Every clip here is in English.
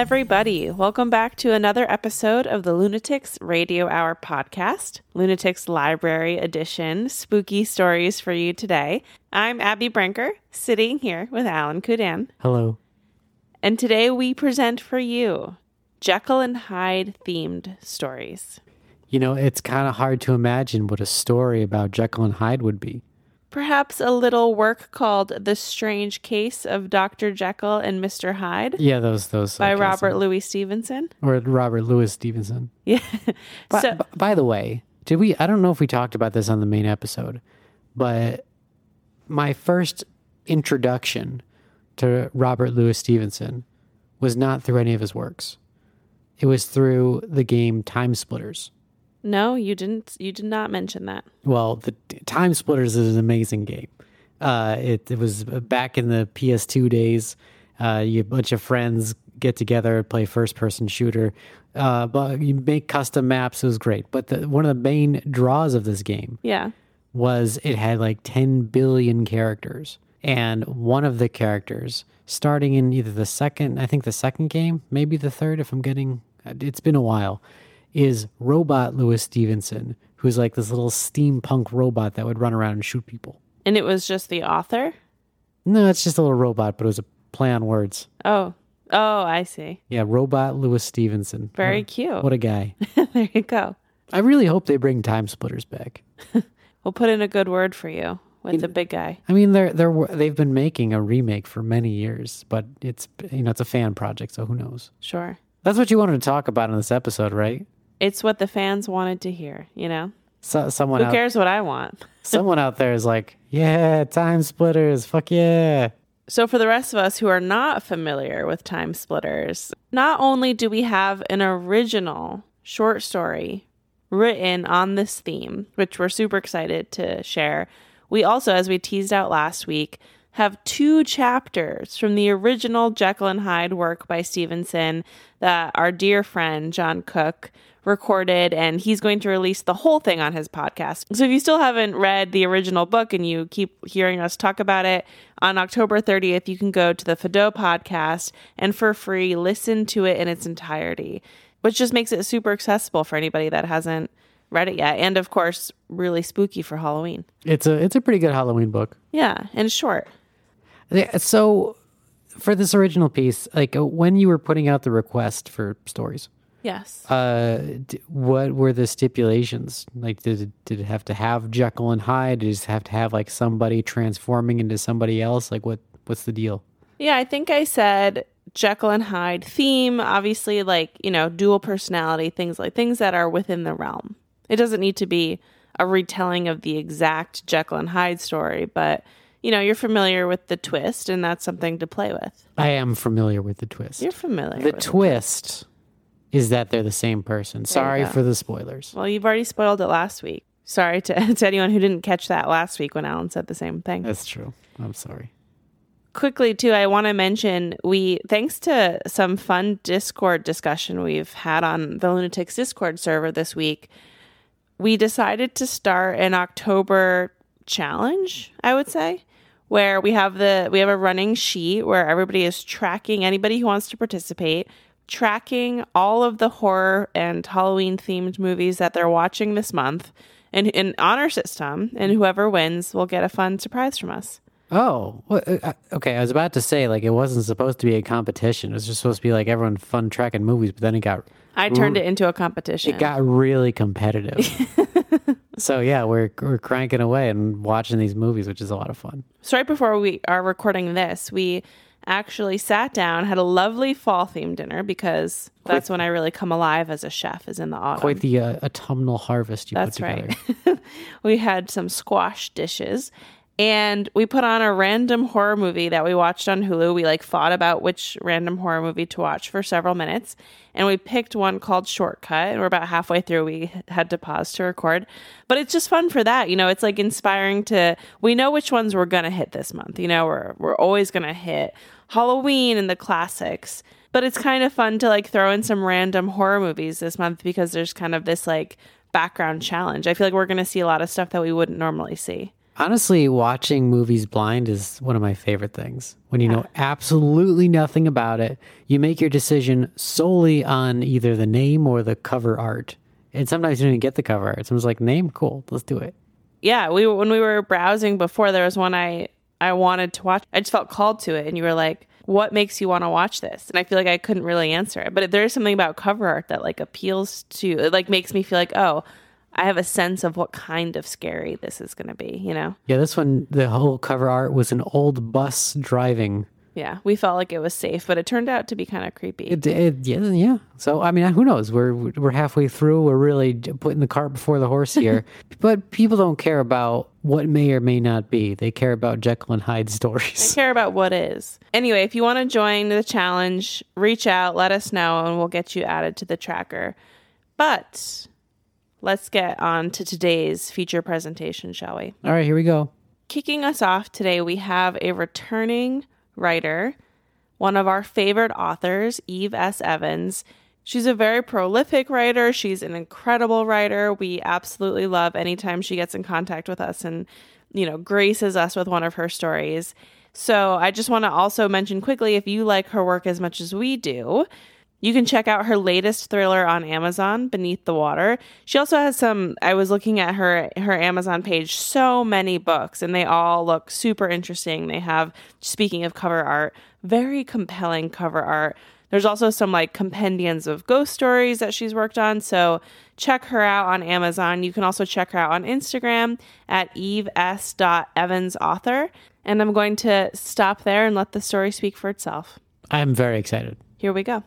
Everybody. Welcome back to another episode of the Lunatics Radio Hour podcast, Lunatics Library Edition. Spooky stories for you today. I'm Abby Brinker, sitting here with Alan Kudan. Hello. And today we present for you Jekyll and Hyde themed stories. You know, it's kind of hard to imagine what a story about Jekyll and Hyde would be. Perhaps a little work called The Strange Case of Dr. Jekyll and Mr. Hyde Yeah, those those by Robert Louis Stevenson. or Robert Louis Stevenson. Yeah. By, so, b- by the way, did we? I don't know if we talked about this on the main episode, but my first introduction to Robert Louis Stevenson was not through any of his works. It was through the game Time Splitters. No, you didn't you did not mention that. Well, the Time Splitters is an amazing game. Uh, it, it was back in the PS2 days. Uh, you a bunch of friends get together, play first person shooter. Uh, but you make custom maps. It was great. But the, one of the main draws of this game Yeah. was it had like 10 billion characters. And one of the characters, starting in either the second, I think the second game, maybe the third, if I'm getting, it's been a while, is Robot Louis Stevenson, who's like this little steampunk robot that would run around and shoot people. And it was just the author? No, it's just a little robot, but it was a play on words. Oh. Oh, I see. Yeah, Robot Louis Stevenson. Very What- cute. What a guy. there you go. I really hope they bring Time Splitters back. We'll put in a good word for you with the big guy. I mean, they're they're they've been making a remake for many years, but it's you know it's a fan project, so who knows? Sure. That's what you wanted to talk about in this episode, right? It's what the fans wanted to hear, you know? So, someone Who out, cares what I want? someone out there is like, yeah, Time Splitters, fuck yeah. So, for the rest of us who are not familiar with Time Splitters, not only do we have an original short story written on this theme, which we're super excited to share, we also, as we teased out last week, have two chapters from the original Jekyll and Hyde work by Stevenson that our dear friend John Cook recorded, and he's going to release the whole thing on his podcast. So if you still haven't read the original book and you keep hearing us talk about it, on October 30th, you can go to the Fado podcast and for free listen to it in its entirety, which just makes it super accessible for anybody that hasn't read it yet. And of course, really spooky for Halloween. It's a it's a pretty good Halloween book. Yeah, and short. Yeah, So for this original piece, like uh, when you were putting out the request for stories, Yes. uh, d- what were the stipulations? Like, did it, did it have to have Jekyll and Hyde? Did it have to have like somebody transforming into somebody else? Like, what what's the deal? Yeah, I think I said Jekyll and Hyde theme, obviously like, you know, dual personality, things like things that are within the realm. It doesn't need to be a retelling of the exact Jekyll and Hyde story, but you know, you're familiar with the twist and that's something to play with. I am familiar with the twist. You're familiar with the twist is that they're the same person. Sorry for the spoilers. Well, you've already spoiled it last week. Sorry to, to anyone who didn't catch that last week when Alan said the same thing. That's true. I'm sorry. quickly too i want to mention we thanks to some fun discord discussion we've had on the lunatics discord server this week we decided to start an october challenge i would say where we have the we have a running sheet where everybody is tracking anybody who wants to participate tracking all of the horror and halloween themed movies that they're watching this month in an honor system and whoever wins will get a fun surprise from us Oh, well, uh, okay. I was about to say like it wasn't supposed to be a competition. It was just supposed to be like everyone fun tracking movies, but then it got I turned it into a competition. it got really competitive. so yeah, we're we're cranking away and watching these movies, which is a lot of fun. so right before we are recording this, we actually sat down, had a lovely fall themed dinner because that's when I really come alive as a chef is in the autumn. Quite the uh, autumnal harvest you that's put together. right. we had some squash dishes and we put on a random horror movie that we watched on Hulu. We like thought about which random horror movie to watch for several minutes and we picked one called Shortcut and we're about halfway through we had to pause to record. But it's just fun for that. You know, it's like inspiring to we know which ones we're to hit this month. You know, we're we're always to hit Halloween and the classics. But it's kind of fun to like throw in some random horror movies this month because there's kind of this like background challenge. I feel like we're going to see a lot of stuff that we wouldn't normally see. Honestly, watching movies blind is one of my favorite things. When you know absolutely nothing about it, you make your decision solely on either the name or the cover art. And sometimes you don't even get the cover art. Someone's like, name? Cool, let's do it. Yeah, we when we were browsing before, there was one I I wanted to watch. I just felt called to it, and you were like, "What makes you want to watch this?" And I feel like I couldn't really answer it, but there is something about cover art that like appeals to, it like makes me feel like, oh, I have a sense of what kind of scary this is going to be. You know? Yeah, this one, the whole cover art was an old bus driving. Yeah, we felt like it was safe, but it turned out to be kind of creepy. It, it, yeah, yeah. So I mean, who knows? We're we're halfway through. We're really putting the cart before the horse here. but people don't care about what may or may not be. They care about Jekyll and Hyde stories. I care about what is. Anyway, if you want to join the challenge, reach out, let us know, and we'll get you added to the tracker. But let's get on to today's feature presentation, shall we? All right, here we go. Kicking us off today, we have a returning writer, one of our favorite authors, Eve S. Evans. She's a very prolific writer. She's an incredible writer. We absolutely love anytime she gets in contact with us and, you know, graces us with one of her stories. So I just want to also mention quickly if you like her work as much as we do, you can check out her latest thriller on Amazon, Beneath the Water. She also has some I was looking at her her Amazon page, so many books and they all look super interesting. They have speaking of cover art, very compelling cover art. There's also some like compendiums of ghost stories that she's worked on, so check her out on Amazon. You can also check her out on Instagram at eves.evansauthor. And I'm going to stop there and let the story speak for itself. I'm very excited. Here we go.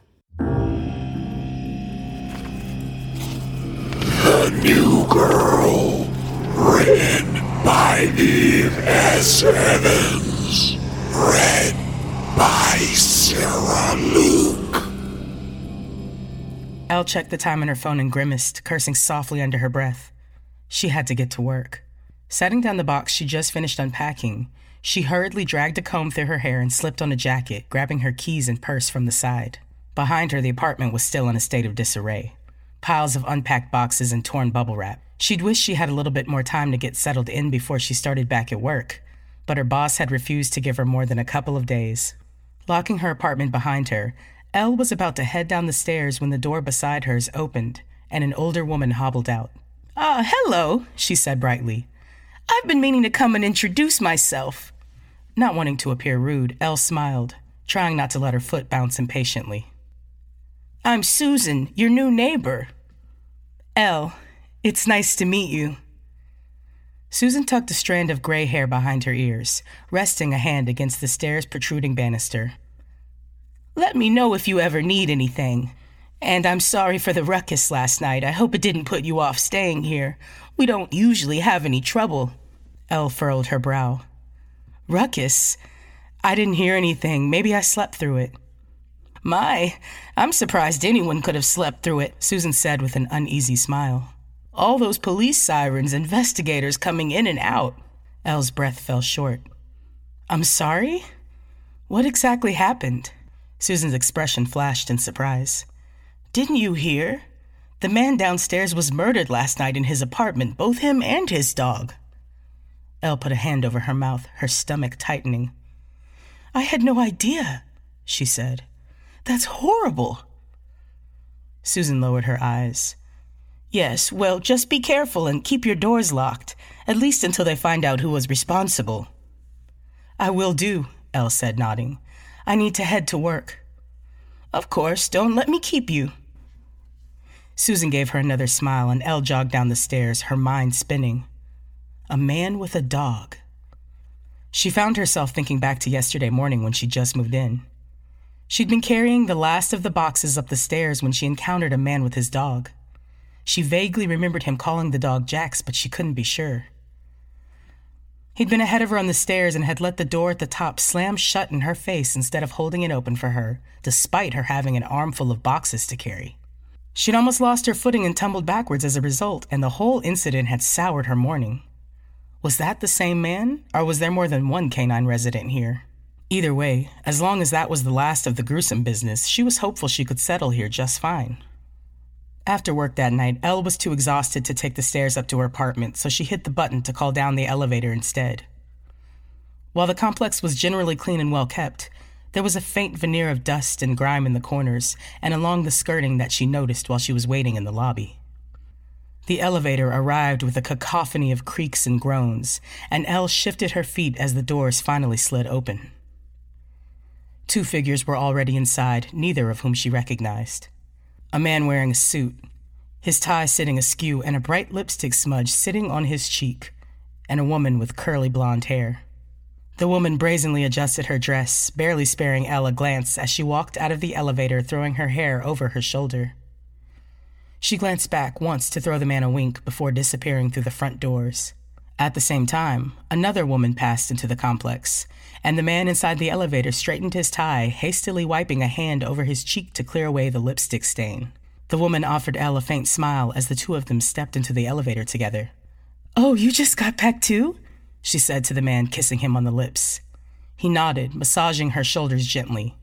New Girl, written by Eve S. Evans, read by Sarah Luke. Elle checked the time on her phone and grimaced, cursing softly under her breath. She had to get to work. Setting down the box she just finished unpacking, she hurriedly dragged a comb through her hair and slipped on a jacket, grabbing her keys and purse from the side. Behind her, the apartment was still in a state of disarray piles of unpacked boxes and torn bubble wrap. She'd wished she had a little bit more time to get settled in before she started back at work, but her boss had refused to give her more than a couple of days. Locking her apartment behind her, Elle was about to head down the stairs when the door beside hers opened and an older woman hobbled out. Ah, hello, she said brightly. I've been meaning to come and introduce myself. Not wanting to appear rude, Elle smiled, trying not to let her foot bounce impatiently. I'm Susan, your new neighbor. Elle, it's nice to meet you. Susan tucked a strand of gray hair behind her ears, resting a hand against the stairs' protruding banister. Let me know if you ever need anything. And I'm sorry for the ruckus last night. I hope it didn't put you off staying here. We don't usually have any trouble. Elle furrowed her brow. Ruckus? I didn't hear anything. Maybe I slept through it. My, I'm surprised anyone could have slept through it, Susan said with an uneasy smile. All those police sirens, investigators coming in and out. Elle's breath fell short. I'm sorry? What exactly happened? Susan's expression flashed in surprise. Didn't you hear? The man downstairs was murdered last night in his apartment, both him and his dog. Elle put a hand over her mouth, her stomach tightening. I had no idea, she said. That's horrible. Susan lowered her eyes. Yes, well, just be careful and keep your doors locked, at least until they find out who was responsible. I will do, Elle said, nodding. I need to head to work. Of course, don't let me keep you. Susan gave her another smile, and Elle jogged down the stairs, her mind spinning. A man with a dog. She found herself thinking back to yesterday morning when she just moved in. She'd been carrying the last of the boxes up the stairs when she encountered a man with his dog. She vaguely remembered him calling the dog Jax, but she couldn't be sure. He'd been ahead of her on the stairs and had let the door at the top slam shut in her face instead of holding it open for her, despite her having an armful of boxes to carry. She'd almost lost her footing and tumbled backwards as a result, and the whole incident had soured her morning. Was that the same man, or was there more than one canine resident here? Either way, as long as that was the last of the gruesome business, she was hopeful she could settle here just fine. After work that night, Elle was too exhausted to take the stairs up to her apartment, so she hit the button to call down the elevator instead. While the complex was generally clean and well kept, there was a faint veneer of dust and grime in the corners and along the skirting that she noticed while she was waiting in the lobby. The elevator arrived with a cacophony of creaks and groans, and Elle shifted her feet as the doors finally slid open. Two figures were already inside, neither of whom she recognized. A man wearing a suit, his tie sitting askew, and a bright lipstick smudge sitting on his cheek, and a woman with curly blonde hair. The woman brazenly adjusted her dress, barely sparing Elle a glance as she walked out of the elevator, throwing her hair over her shoulder. She glanced back once to throw the man a wink before disappearing through the front doors. At the same time, another woman passed into the complex, and the man inside the elevator straightened his tie, hastily wiping a hand over his cheek to clear away the lipstick stain. The woman offered Elle a faint smile as the two of them stepped into the elevator together. Oh, you just got back too? she said to the man, kissing him on the lips. He nodded, massaging her shoulders gently.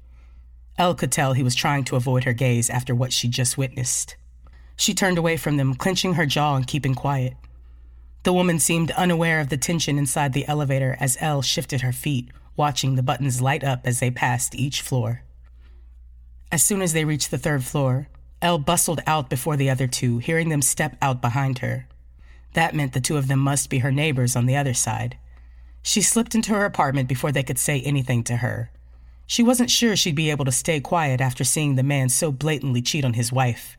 Elle could tell he was trying to avoid her gaze after what she'd just witnessed. She turned away from them, clenching her jaw and keeping quiet. The woman seemed unaware of the tension inside the elevator as Elle shifted her feet, watching the buttons light up as they passed each floor. As soon as they reached the third floor, Elle bustled out before the other two, hearing them step out behind her. That meant the two of them must be her neighbors on the other side. She slipped into her apartment before they could say anything to her. She wasn't sure she'd be able to stay quiet after seeing the man so blatantly cheat on his wife.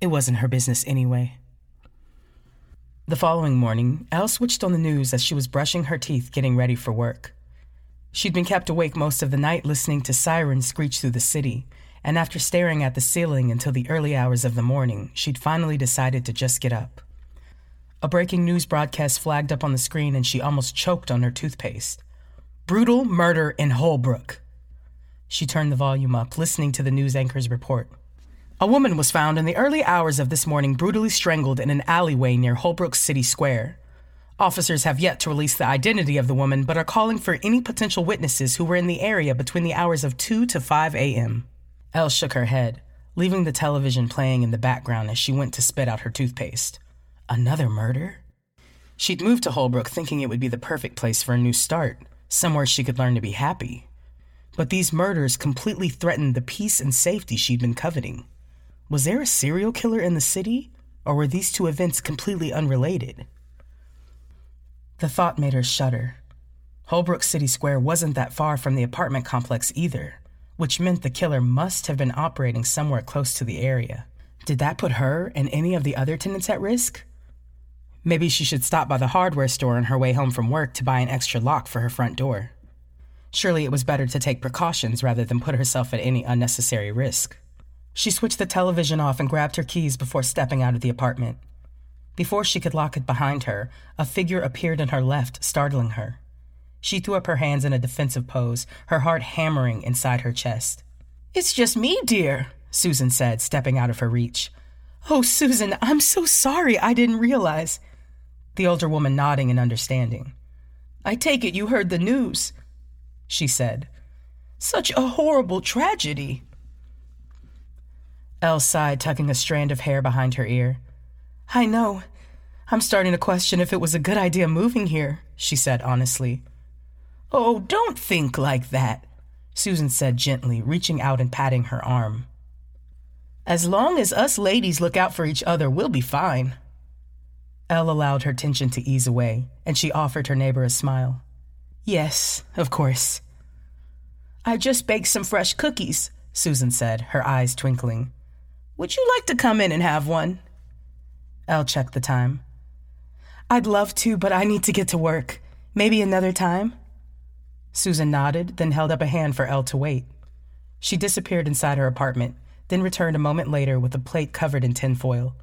It wasn't her business anyway. The following morning, Elle switched on the news as she was brushing her teeth getting ready for work. She'd been kept awake most of the night listening to sirens screech through the city, and after staring at the ceiling until the early hours of the morning, she'd finally decided to just get up. A breaking news broadcast flagged up on the screen and she almost choked on her toothpaste. Brutal murder in Holbrook. She turned the volume up, listening to the news anchor's report. A woman was found in the early hours of this morning brutally strangled in an alleyway near Holbrook City Square. Officers have yet to release the identity of the woman, but are calling for any potential witnesses who were in the area between the hours of 2 to 5 a.m. Elle shook her head, leaving the television playing in the background as she went to spit out her toothpaste. Another murder? She'd moved to Holbrook thinking it would be the perfect place for a new start, somewhere she could learn to be happy. But these murders completely threatened the peace and safety she'd been coveting. Was there a serial killer in the city, or were these two events completely unrelated? The thought made her shudder. Holbrook City Square wasn't that far from the apartment complex either, which meant the killer must have been operating somewhere close to the area. Did that put her and any of the other tenants at risk? Maybe she should stop by the hardware store on her way home from work to buy an extra lock for her front door. Surely it was better to take precautions rather than put herself at any unnecessary risk. She switched the television off and grabbed her keys before stepping out of the apartment. Before she could lock it behind her, a figure appeared in her left, startling her. She threw up her hands in a defensive pose, her heart hammering inside her chest. It's just me, dear, Susan said, stepping out of her reach. Oh, Susan, I'm so sorry. I didn't realize the older woman nodding in understanding. I take it you heard the news, she said. Such a horrible tragedy. Elle sighed, tucking a strand of hair behind her ear. I know. I'm starting to question if it was a good idea moving here, she said honestly. Oh, don't think like that, Susan said gently, reaching out and patting her arm. As long as us ladies look out for each other, we'll be fine. Elle allowed her tension to ease away, and she offered her neighbor a smile. Yes, of course. I just baked some fresh cookies, Susan said, her eyes twinkling. Would you like to come in and have one? Elle checked the time. I'd love to, but I need to get to work. Maybe another time? Susan nodded, then held up a hand for Elle to wait. She disappeared inside her apartment, then returned a moment later with a plate covered in tinfoil.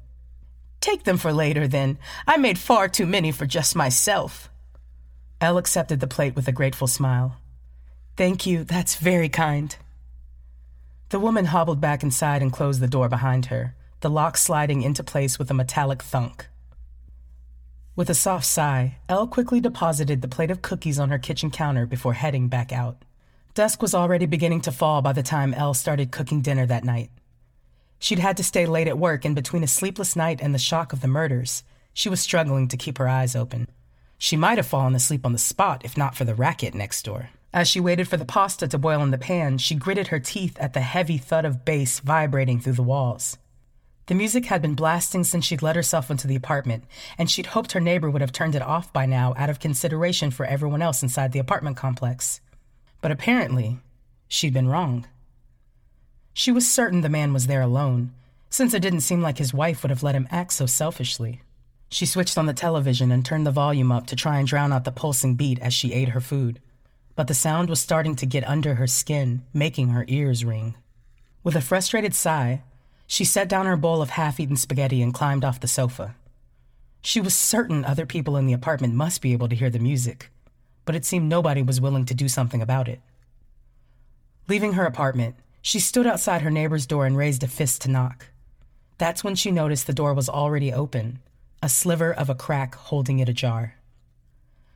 Take them for later, then. I made far too many for just myself. Elle accepted the plate with a grateful smile. Thank you, that's very kind. The woman hobbled back inside and closed the door behind her, the lock sliding into place with a metallic thunk. With a soft sigh, Elle quickly deposited the plate of cookies on her kitchen counter before heading back out. Dusk was already beginning to fall by the time Elle started cooking dinner that night. She'd had to stay late at work, and between a sleepless night and the shock of the murders, she was struggling to keep her eyes open. She might have fallen asleep on the spot if not for the racket next door. As she waited for the pasta to boil in the pan, she gritted her teeth at the heavy thud of bass vibrating through the walls. The music had been blasting since she'd let herself into the apartment, and she'd hoped her neighbor would have turned it off by now out of consideration for everyone else inside the apartment complex. But apparently, she'd been wrong. She was certain the man was there alone, since it didn't seem like his wife would have let him act so selfishly. She switched on the television and turned the volume up to try and drown out the pulsing beat as she ate her food but the sound was starting to get under her skin, making her ears ring. With a frustrated sigh, she set down her bowl of half eaten spaghetti and climbed off the sofa. She was certain other people in the apartment must be able to hear the music, but it seemed nobody was willing to do something about it. Leaving her apartment, she stood outside her neighbor's door and raised a fist to knock. That's when she noticed the door was already open, a sliver of a crack holding it ajar.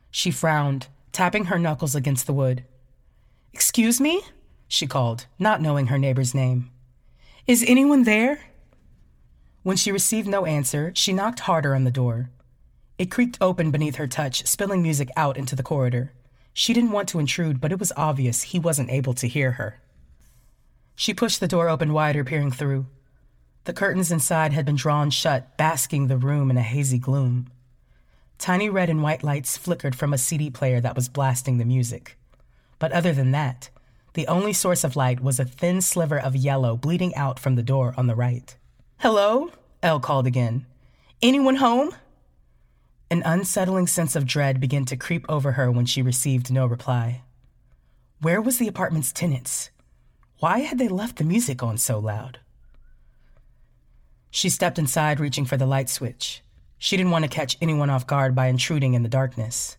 She frowned tapping her knuckles against the wood. Excuse me? she called, not knowing her neighbor's name. Is anyone there? When she received no answer, she knocked harder on the door. It creaked open beneath her touch, spilling music out into the corridor. She didn't want to intrude, but it was obvious he wasn't able to hear her. She pushed the door open wider, peering through. The curtains inside had been drawn shut, basking the room in a hazy gloom. Tiny red and white lights flickered from a CD player that was blasting the music. But other than that, the only source of light was a thin sliver of yellow bleeding out from the door on the right. Hello? Elle called again. Anyone home? An unsettling sense of dread began to creep over her when she received no reply. Where was the apartment's tenants? Why had they left the music on so loud? She stepped inside, reaching for the light switch. She didn't want to catch anyone off guard by intruding in the darkness.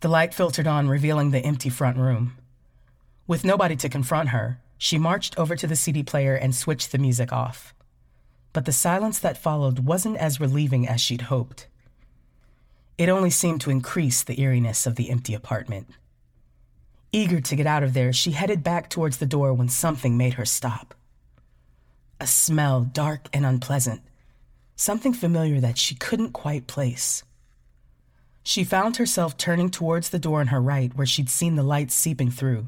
The light filtered on, revealing the empty front room. With nobody to confront her, she marched over to the CD player and switched the music off. But the silence that followed wasn't as relieving as she'd hoped. It only seemed to increase the eeriness of the empty apartment. Eager to get out of there, she headed back towards the door when something made her stop. A smell dark and unpleasant something familiar that she couldn't quite place. She found herself turning towards the door on her right where she'd seen the light seeping through.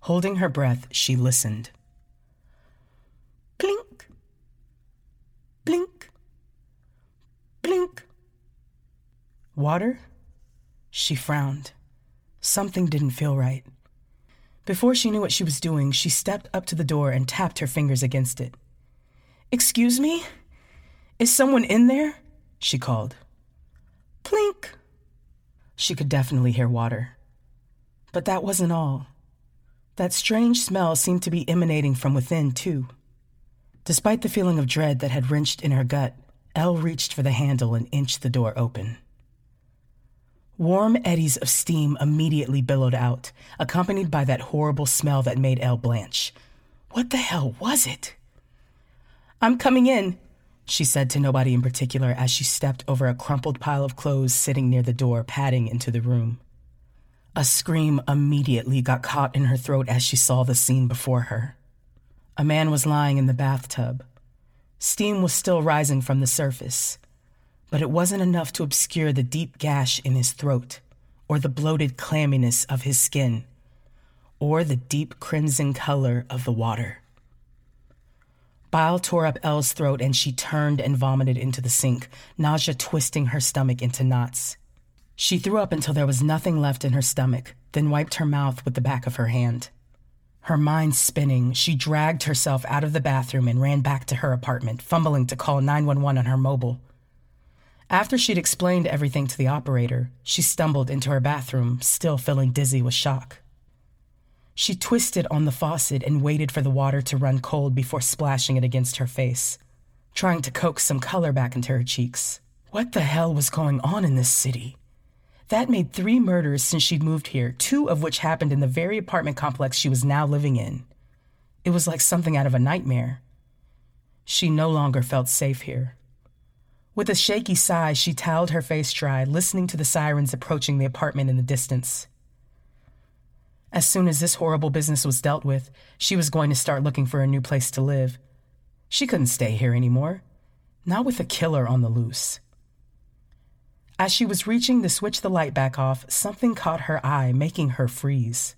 Holding her breath, she listened. Blink, blink, blink. Water? She frowned. Something didn't feel right. Before she knew what she was doing, she stepped up to the door and tapped her fingers against it. Excuse me? Is someone in there? She called. Plink. She could definitely hear water. But that wasn't all. That strange smell seemed to be emanating from within, too. Despite the feeling of dread that had wrenched in her gut, Elle reached for the handle and inched the door open. Warm eddies of steam immediately billowed out, accompanied by that horrible smell that made Elle blanch. What the hell was it? I'm coming in, she said to nobody in particular as she stepped over a crumpled pile of clothes sitting near the door, padding into the room. A scream immediately got caught in her throat as she saw the scene before her. A man was lying in the bathtub. Steam was still rising from the surface, but it wasn't enough to obscure the deep gash in his throat, or the bloated clamminess of his skin, or the deep crimson color of the water. Bile tore up Elle's throat and she turned and vomited into the sink, nausea twisting her stomach into knots. She threw up until there was nothing left in her stomach, then wiped her mouth with the back of her hand. Her mind spinning, she dragged herself out of the bathroom and ran back to her apartment, fumbling to call 911 on her mobile. After she'd explained everything to the operator, she stumbled into her bathroom, still feeling dizzy with shock. She twisted on the faucet and waited for the water to run cold before splashing it against her face, trying to coax some color back into her cheeks. What the hell was going on in this city? That made three murders since she'd moved here, two of which happened in the very apartment complex she was now living in. It was like something out of a nightmare. She no longer felt safe here. With a shaky sigh, she toweled her face dry, listening to the sirens approaching the apartment in the distance. As soon as this horrible business was dealt with, she was going to start looking for a new place to live. She couldn't stay here anymore, not with a killer on the loose. As she was reaching to switch the light back off, something caught her eye, making her freeze.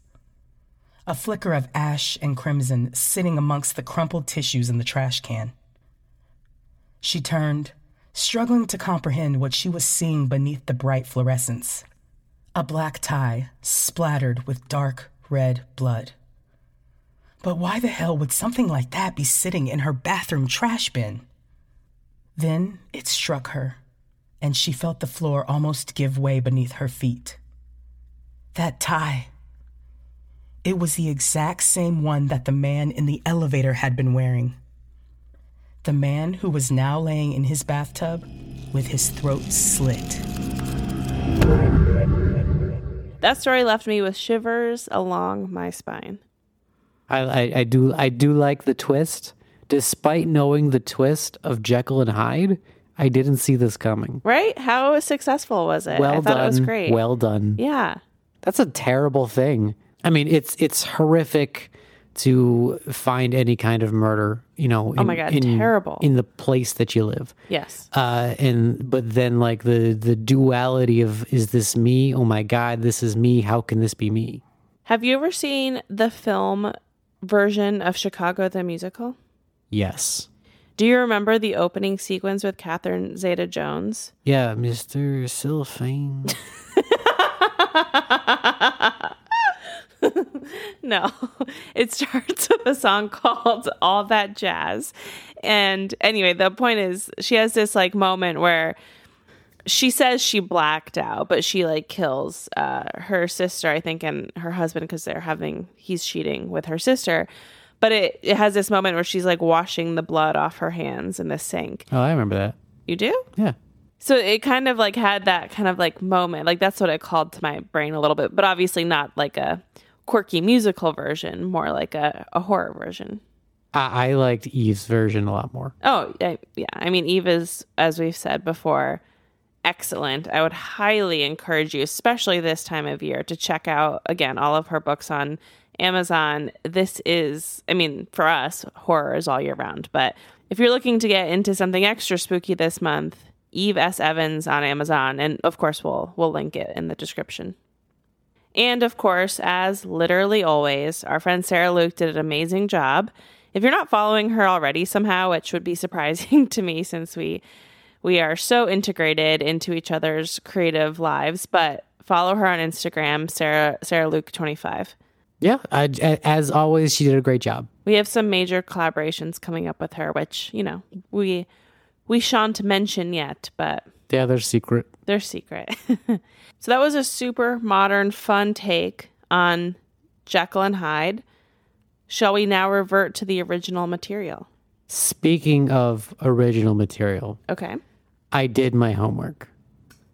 A flicker of ash and crimson sitting amongst the crumpled tissues in the trash can. She turned, struggling to comprehend what she was seeing beneath the bright fluorescence. A black tie splattered with dark red blood. But why the hell would something like that be sitting in her bathroom trash bin? Then it struck her, and she felt the floor almost give way beneath her feet. That tie. It was the exact same one that the man in the elevator had been wearing. The man who was now laying in his bathtub with his throat slit. That story left me with shivers along my spine. I, I, I do I do like the twist. Despite knowing the twist of Jekyll and Hyde, I didn't see this coming. Right? How successful was it? Well I thought done. it was great. Well done. yeah. That's a terrible thing. I mean, it's it's horrific to find any kind of murder, you know. Oh my God, terrible. in the place that you live. Yes. Uh, and but then like the the duality of is this me? Oh my God, this is me. How can this be me? Have you ever seen the film version of Chicago the musical? Yes. Do you remember the opening sequence with Catherine Zeta Jones? Yeah, Mister Cellophane. No, it starts with a song called All That Jazz. And anyway, the point is, she has this like moment where she says she blacked out, but she like kills uh, her sister, I think, and her husband because they're having, he's cheating with her sister. But it, it has this moment where she's like washing the blood off her hands in the sink. oh, I remember that. You do? Yeah. So it kind of like had that kind of like moment. Like that's what it called to my brain a little bit, but obviously not like a quirky musical version, more like a, a horror version. I, I liked Eve's version a lot more. Oh, I, yeah. I mean, Eve is, as we've said before, excellent. I would highly encourage you, especially this time of year, to check out again all of her books on Amazon. This is, I mean, for us, horror is all year round. But if you're looking to get into something extra spooky this month, Eve S. Evans on Amazon, and of course we'll we'll link it in the description. And of course, as literally always, our friend Sarah Luke did an amazing job. If you're not following her already somehow, which would be surprising to me since we we are so integrated into each other's creative lives, but follow her on Instagram, Sarah Sarah Luke 25. Yeah, I, as always, she did a great job. We have some major collaborations coming up with her, which, you know, we we shan't mention yet, but The other secret. they're secret. so that was a super modern, fun take on Jekyll and Hyde. Shall we now revert to the original material? Speaking of original material, Okay. I did my homework.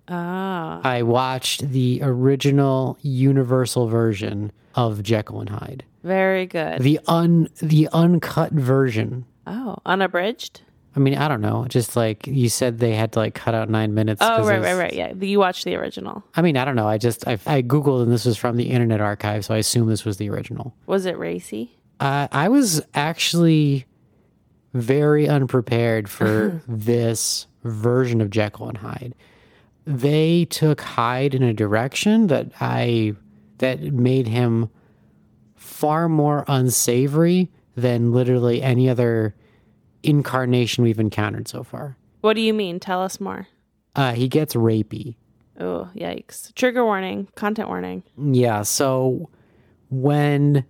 Ah, I watched the original Universal version of Jekyll and Hyde. very good. The un the uncut version. Oh, unabridged? I mean, I don't know. Just like you said, they had to like cut out nine minutes. Oh, right, was- right, right. Yeah, you watched the original. I mean, I don't know. I just I, I googled and this was from the Internet Archive, so I assume this was the original. Was it racy? Uh, I was actually very unprepared for this version of Jekyll and Hyde. They took Hyde in a direction that I that made him far more unsavory than literally any other incarnation we've encountered so far. What do you mean? Tell us more. Uh, he gets rapey. Oh, yikes. Trigger warning, content warning. Yeah, so when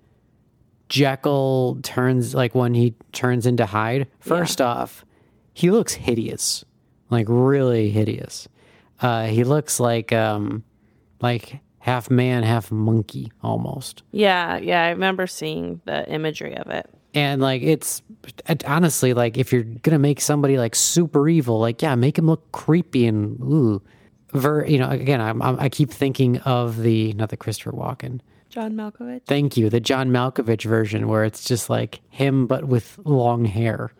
Jekyll turns like when he turns into Hyde, first off, he looks hideous. Like really hideous. Uh he looks like um like half man, half monkey almost. Yeah, yeah, I remember seeing the imagery of it. And like it's it, honestly like if you're gonna make somebody like super evil, like yeah, make him look creepy and ooh. Ver, you know, again, I'm, I'm, I keep thinking of the not the Christopher Walken, John Malkovich. Thank you. The John Malkovich version where it's just like him but with long hair.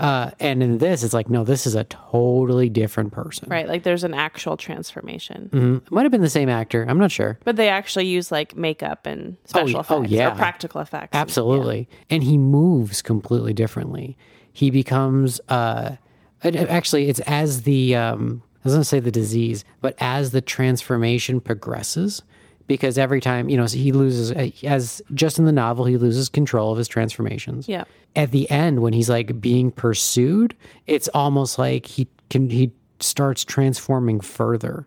Uh, and in this, it's like, no, this is a totally different person. Right, like there's an actual transformation. Mhm. It might have been the same actor. I'm not sure. But they actually use like makeup and special y- effects oh, yeah. or practical effects. Absolutely. And he moves completely differently. he becomes uh and actually it's as the um I was gonna say the disease, but as the transformation progresses, because every time you know he loses uh, as just in the novel he loses control of his transformations. Yeah. At the end, when he's like being pursued, it's almost like he can he starts transforming further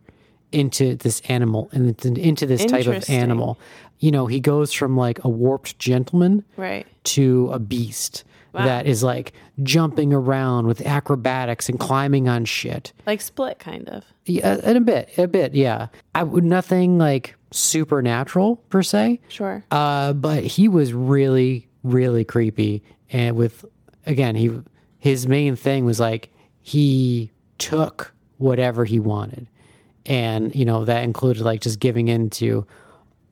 into this animal and into this type of animal. You know, he goes from like a warped gentleman Right. to a beast that is like jumping around with acrobatics and climbing on shit. Like split kind of. Yeah, and a bit, a bit, yeah. I would nothing like supernatural per se. Sure. Uh, but he was really, really creepy, and with again, he his main thing was like he took whatever he wanted, and you know that included like just giving in to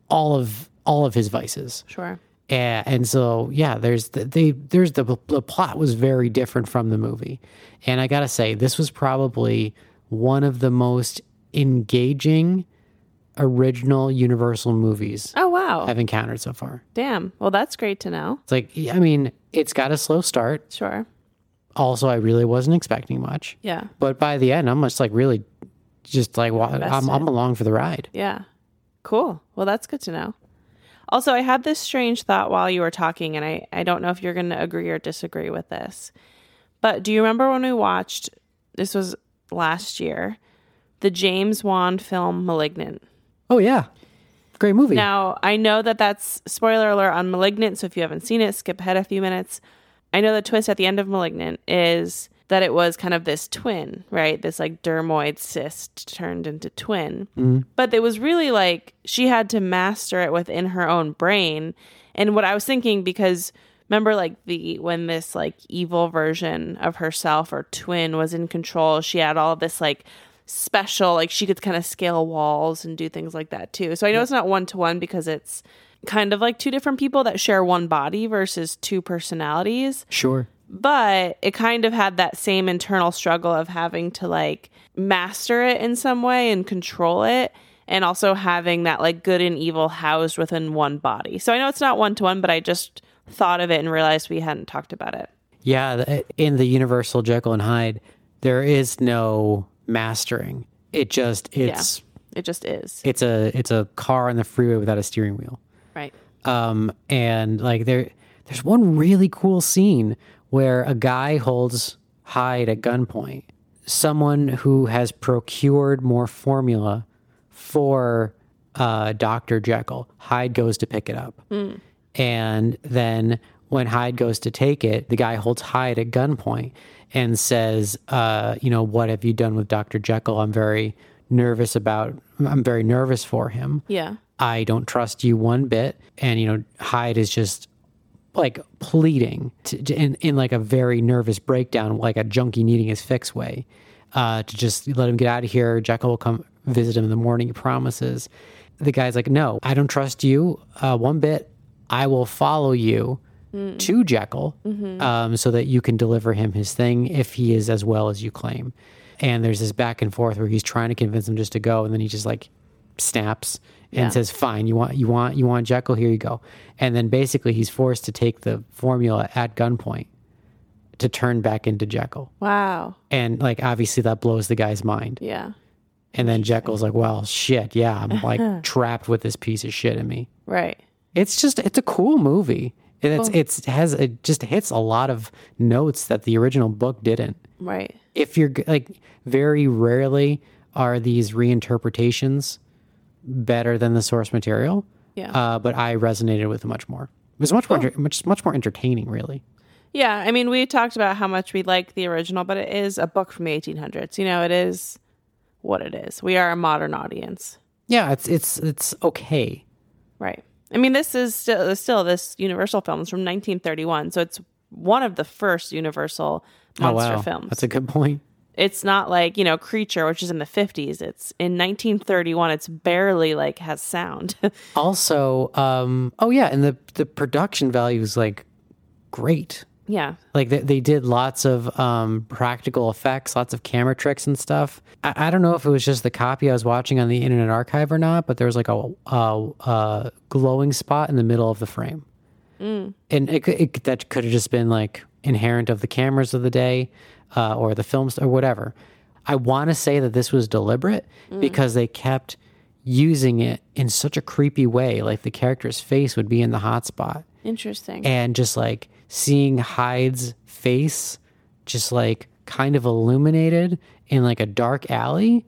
all of all of his vices. Sure. And, and so, yeah, there's the, they there's the the plot was very different from the movie, and I gotta say, this was probably one of the most engaging original Universal movies Oh wow. I've encountered so far. Damn. Well, that's great to know. It's like, I mean, it's got a slow start. Sure. Also, I really wasn't expecting much, Yeah. but by the end, I'm just like really, just like I'm, I'm along for the ride. Yeah. Cool. Well, that's good to know. Also, I had this strange thought while you were talking, and I, I don't know if you're going to agree or disagree with this. But do you remember when we watched, this was last year, the James Wan film Malignant? Oh yeah, great movie. Now, I know that that's spoiler alert on Malignant, so if you haven't seen it, skip ahead a few minutes. I know the twist at the end of Malignant is that it was kind of this twin, right? This like dermoid cyst turned into twin. Mm-hmm. But it was really like she had to master it within her own brain. And what I was thinking, because remember, like the when this like evil version of herself or twin was in control, she had all this like special, like she could kind of scale walls and do things like that too. So I know it's not one to one because it's kind of like two different people that share one body versus two personalities sure. but it kind of had that same internal struggle of having to like master it in some way and control it and also having that like good and evil housed within one body so i know it's not one to one but i just thought of it and realized we hadn't talked about it Yeah, in the Universal Jekyll and Hyde, there is no mastering. It just it's yeah it just is it's a it's a car on the freeway without a steering wheel. right Um, and like there there's one really cool scene where a guy holds Hyde at gunpoint. Someone who has procured more formula for uh, Dr. Jekyll. Hyde goes to pick it up. And then when Hyde goes to take it, the guy holds Hyde at gunpoint and says, uh, you know, what have you done with Dr. Jekyll? I'm very nervous about, I'm very nervous for him. yeah I don't trust you one bit. And, you know, Hyde is just like pleading to, to- in, in like a very nervous breakdown, like a junkie needing his fix way, uh, to just let him get out of here. Jekyll will come visit him in the morning, he promises. The guy's like, no, I don't trust you uh, one bit. I will follow you to Jekyll um, so that you can deliver him his thing if he is as well as you claim. And there's this back and forth where he's trying to convince him just to go, and then he just like snaps and Yeah. says, "Fine, you want you want you want Jekyll? Here you go." And then basically he's forced to take the formula at gunpoint to turn back into Jekyll. wow And like obviously that blows the guy's mind. yeah And then Jekyll's like, "Well, shit, yeah, I'm like trapped with this piece of shit in me." right It's just it's a cool movie. And it's it's has it just hits a lot of notes that the original book didn't. right If you're like very rarely are these reinterpretations better than the source material. Yeah. Uh, but I resonated with it much more. It was much more enter- much much more entertaining, really. Yeah, I mean, we talked about how much we like the original, but it is a book from the 1800s. You know, it is what it is. We are a modern audience, Yeah, it's it's it's okay. right? I mean, this is still still this Universal film is from 1931, so it's one of the first Universal monster oh wow, films. that's a good point. it's not like you know Creature, which is in the 50s. It's in 1931. It's barely like has sound. Also, um, oh yeah, and the the production value is like great. Yeah, Like they, they did lots of um, practical effects, lots of camera tricks and stuff. I, I don't know if it was just the copy I was watching on the Internet Archive or not, but there was like a, a, a glowing spot in the middle of the frame. and it, it, that could have just been like inherent of the cameras of the day uh, or the films or whatever. I want to say that this was deliberate because they kept using it in such a creepy way. Like the character's face would be in the hotspot Interesting. and just like seeing Hyde's face just like kind of illuminated in like a dark alley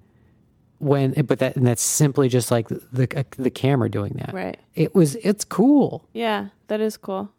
when but that and that's simply just like the uh, the camera doing that. right. It was it's cool. Yeah, that is cool.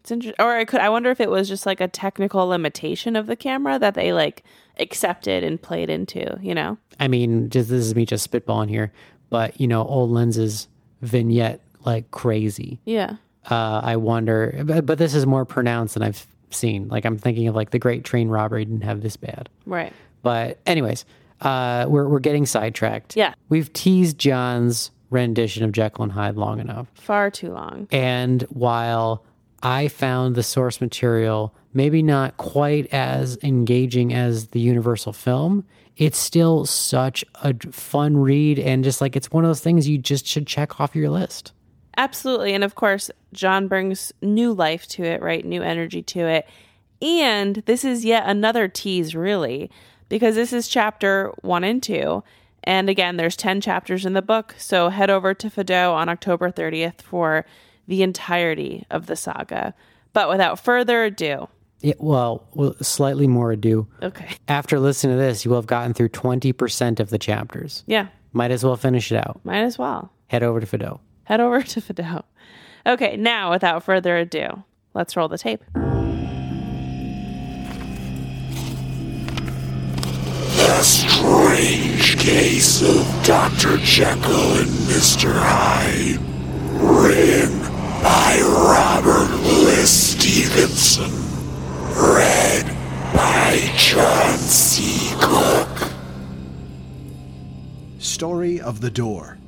It's interesting. Or I could. I wonder if it was just like a technical limitation of the camera that they like accepted and played into. You know. I mean, just this is me just spitballing here, but you know, old lenses vignette like crazy. Yeah. Uh, I wonder, but, but this is more pronounced than I've seen. Like I'm thinking of like the Great Train Robbery didn't have this bad. Right. But anyways, uh, we're we're getting sidetracked. Yeah. we've teased John's rendition of Jekyll and Hyde long enough, Far too long. and while I found the source material maybe not quite as engaging as the Universal film, it's still such a fun read, and just like it's one of those things you just should check off your list. Absolutely. And of course, John brings new life to it, right? New energy to it. And this is yet another tease, really, because this is chapter one and two. And again, there's 10 chapters in the book. So head over to Fido on October 30th for the entirety of the saga. But without further ado, It, well, well, slightly more ado. okay. After listening to this, you will have gotten through 20% of the chapters. Yeah, Might as well finish it out. might as well. Head over to Fido. Head over to Fido. Okay, now without further ado, let's roll the tape. The Strange Case of Dr. Jekyll and Mr. Hyde. Written by Robert Louis Stevenson. Read by John C. Cook. Story of the Door.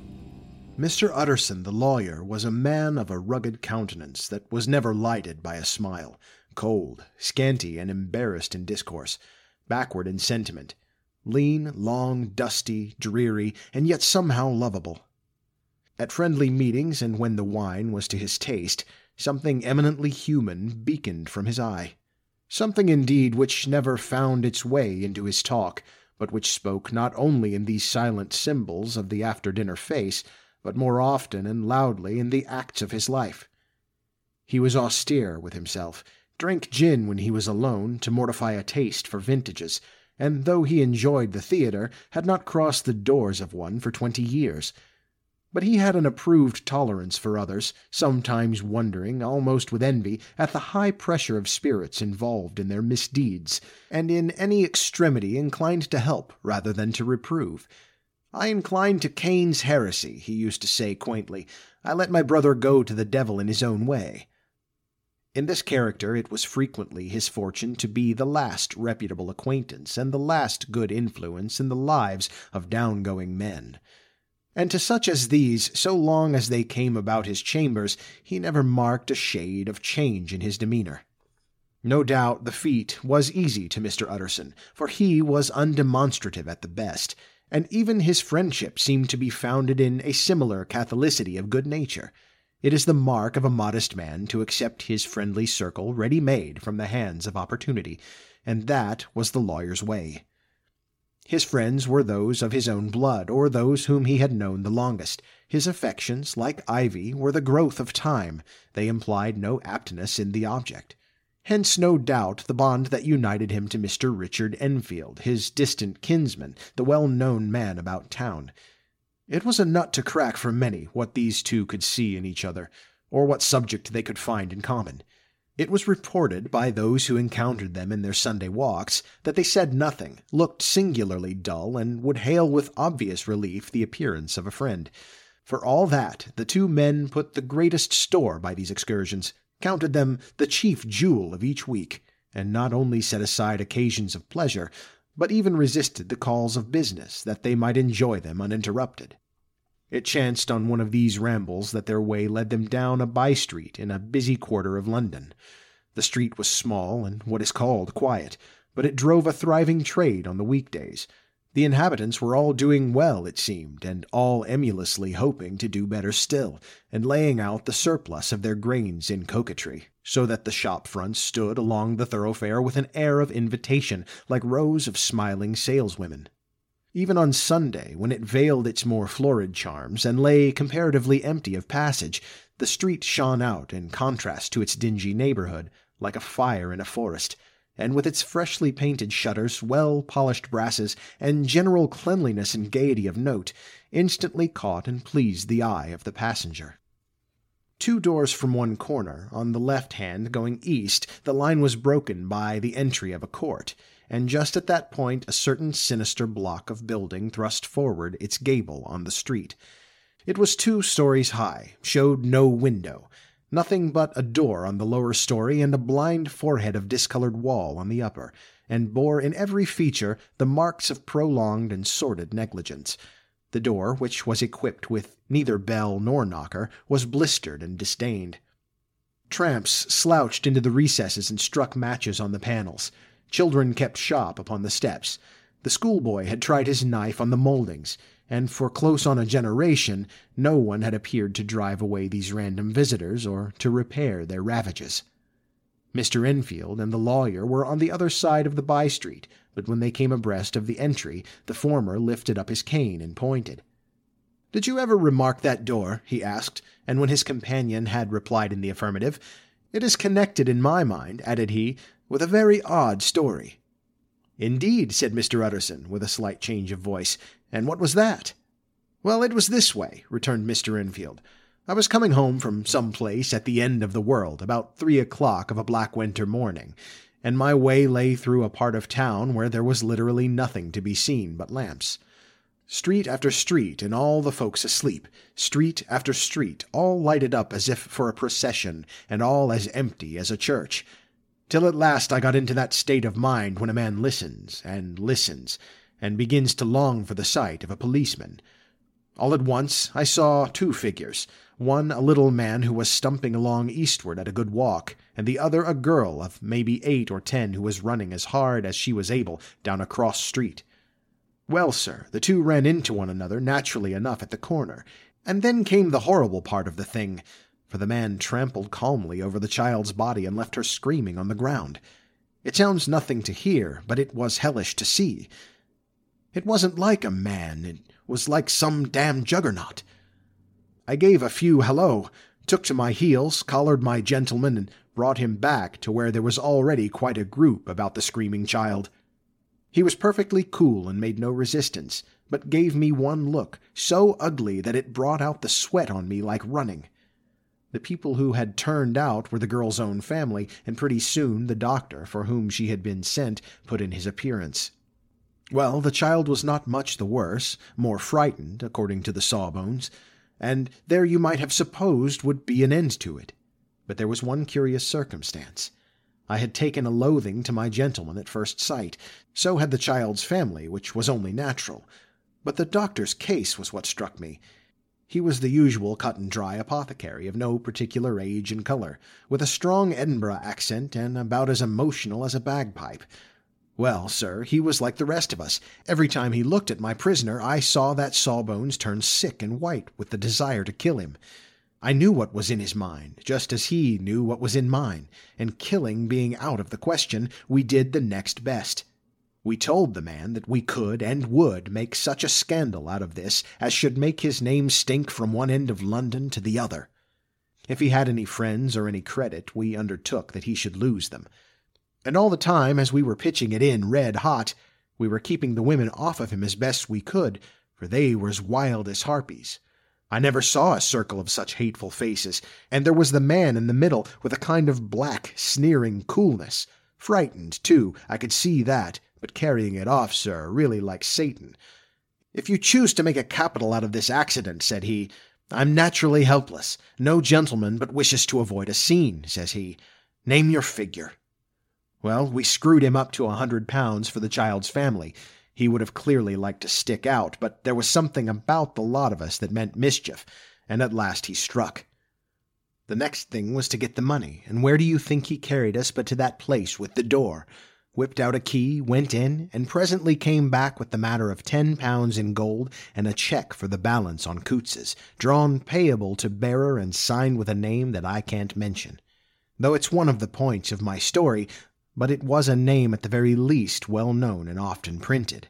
Mr. Utterson, the lawyer, was a man of a rugged countenance that was never lighted by a smile, cold, scanty, and embarrassed in discourse, backward in sentiment, lean, long, dusty, dreary, and yet somehow lovable. At friendly meetings, and when the wine was to his taste, something eminently human beaconed from his eye. Something indeed which never found its way into his talk, but which spoke not only in these silent symbols of the after dinner face, but more often and loudly in the acts of his life. He was austere with himself, drank gin when he was alone to mortify a taste for vintages, and though he enjoyed the theatre, had not crossed the doors of one for twenty years. But he had an approved tolerance for others, sometimes wondering, almost with envy, at the high pressure of spirits involved in their misdeeds, and in any extremity inclined to help rather than to reprove. I incline to Cain's heresy, he used to say quaintly. I let my brother go to the devil in his own way. In this character, it was frequently his fortune to be the last reputable acquaintance and the last good influence in the lives of down-going men. And to such as these, so long as they came about his chambers, he never marked a shade of change in his demeanor. No doubt the feat was easy to Mr. Utterson, for he was undemonstrative at the best, and even his friendship seemed to be founded in a similar catholicity of good nature. It is the mark of a modest man to accept his friendly circle ready made from the hands of opportunity, and that was the lawyer's way. His friends were those of his own blood, or those whom he had known the longest. His affections, like ivy, were the growth of time. They implied no aptness in the object. Hence, no doubt, the bond that united him to Mr. Richard Enfield, his distant kinsman, the well-known man about town. It was a nut to crack for many what these two could see in each other, or what subject they could find in common. It was reported by those who encountered them in their Sunday walks that they said nothing, looked singularly dull, and would hail with obvious relief the appearance of a friend. For all that, the two men put the greatest store by these excursions, counted them the chief jewel of each week, and not only set aside occasions of pleasure, but even resisted the calls of business that they might enjoy them uninterrupted. It chanced on one of these rambles that their way led them down a by street in a busy quarter of London. The street was small and what is called quiet, but it drove a thriving trade on the weekdays. The inhabitants were all doing well, it seemed, and all emulously hoping to do better still, and laying out the surplus of their grains in coquetry, so that the shop fronts stood along the thoroughfare with an air of invitation, like rows of smiling saleswomen. Even on Sunday, when it veiled its more florid charms and lay comparatively empty of passage, the street shone out in contrast to its dingy neighborhood, like a fire in a forest, and with its freshly painted shutters, well polished brasses, and general cleanliness and gaiety of note, instantly caught and pleased the eye of the passenger. Two doors from one corner, on the left hand going east, the line was broken by the entry of a court, and just at that point a certain sinister block of building thrust forward its gable on the street. It was two stories high, showed no window, Nothing but a door on the lower story and a blind forehead of discolored wall on the upper, and bore in every feature the marks of prolonged and sordid negligence. The door, which was equipped with neither bell nor knocker, was blistered and disdained. Tramps slouched into the recesses and struck matches on the panels. Children kept shop upon the steps. The schoolboy had tried his knife on the mouldings and for close on a generation no one had appeared to drive away these random visitors or to repair their ravages. Mr. Enfield and the lawyer were on the other side of the by street, but when they came abreast of the entry, the former lifted up his cane and pointed. Did you ever remark that door? he asked, and when his companion had replied in the affirmative, It is connected in my mind, added he, with a very odd story. Indeed, said Mr. Utterson, with a slight change of voice, and what was that? Well, it was this way, returned Mr. Enfield. I was coming home from some place at the end of the world about three o'clock of a black winter morning, and my way lay through a part of town where there was literally nothing to be seen but lamps. Street after street, and all the folks asleep. Street after street, all lighted up as if for a procession, and all as empty as a church. Till at last I got into that state of mind when a man listens, and listens, and begins to long for the sight of a policeman. All at once I saw two figures, one a little man who was stumping along eastward at a good walk, and the other a girl of maybe eight or ten who was running as hard as she was able down a cross street. Well, sir, the two ran into one another naturally enough at the corner, and then came the horrible part of the thing, for the man trampled calmly over the child's body and left her screaming on the ground. It sounds nothing to hear, but it was hellish to see. It wasn't like a man, it was like some damn juggernaut. I gave a few hello, took to my heels, collared my gentleman, and brought him back to where there was already quite a group about the screaming child. He was perfectly cool and made no resistance, but gave me one look, so ugly that it brought out the sweat on me like running. The people who had turned out were the girl's own family, and pretty soon the doctor for whom she had been sent put in his appearance. Well, the child was not much the worse, more frightened, according to the sawbones, and there you might have supposed would be an end to it. But there was one curious circumstance. I had taken a loathing to my gentleman at first sight, so had the child's family, which was only natural. But the doctor's case was what struck me. He was the usual cut and dry apothecary of no particular age and color, with a strong Edinburgh accent and about as emotional as a bagpipe. Well, sir, he was like the rest of us. Every time he looked at my prisoner, I saw that Sawbones turn sick and white with the desire to kill him. I knew what was in his mind, just as he knew what was in mine, and killing being out of the question, we did the next best. We told the man that we could and would make such a scandal out of this as should make his name stink from one end of London to the other. If he had any friends or any credit, we undertook that he should lose them. And all the time, as we were pitching it in red hot, we were keeping the women off of him as best we could, for they were as wild as harpies. I never saw a circle of such hateful faces, and there was the man in the middle with a kind of black, sneering coolness. Frightened, too, I could see that, but carrying it off, sir, really like Satan. If you choose to make a capital out of this accident, said he, I'm naturally helpless. No gentleman but wishes to avoid a scene, says he. Name your figure. Well, we screwed him up to a hundred pounds for the child's family. He would have clearly liked to stick out, but there was something about the lot of us that meant mischief, and at last he struck. The next thing was to get the money, and where do you think he carried us but to that place with the door? Whipped out a key, went in, and presently came back with the matter of ten pounds in gold and a check for the balance on Coutts's, drawn payable to bearer and signed with a name that I can't mention. Though it's one of the points of my story, but it was a name at the very least well known and often printed.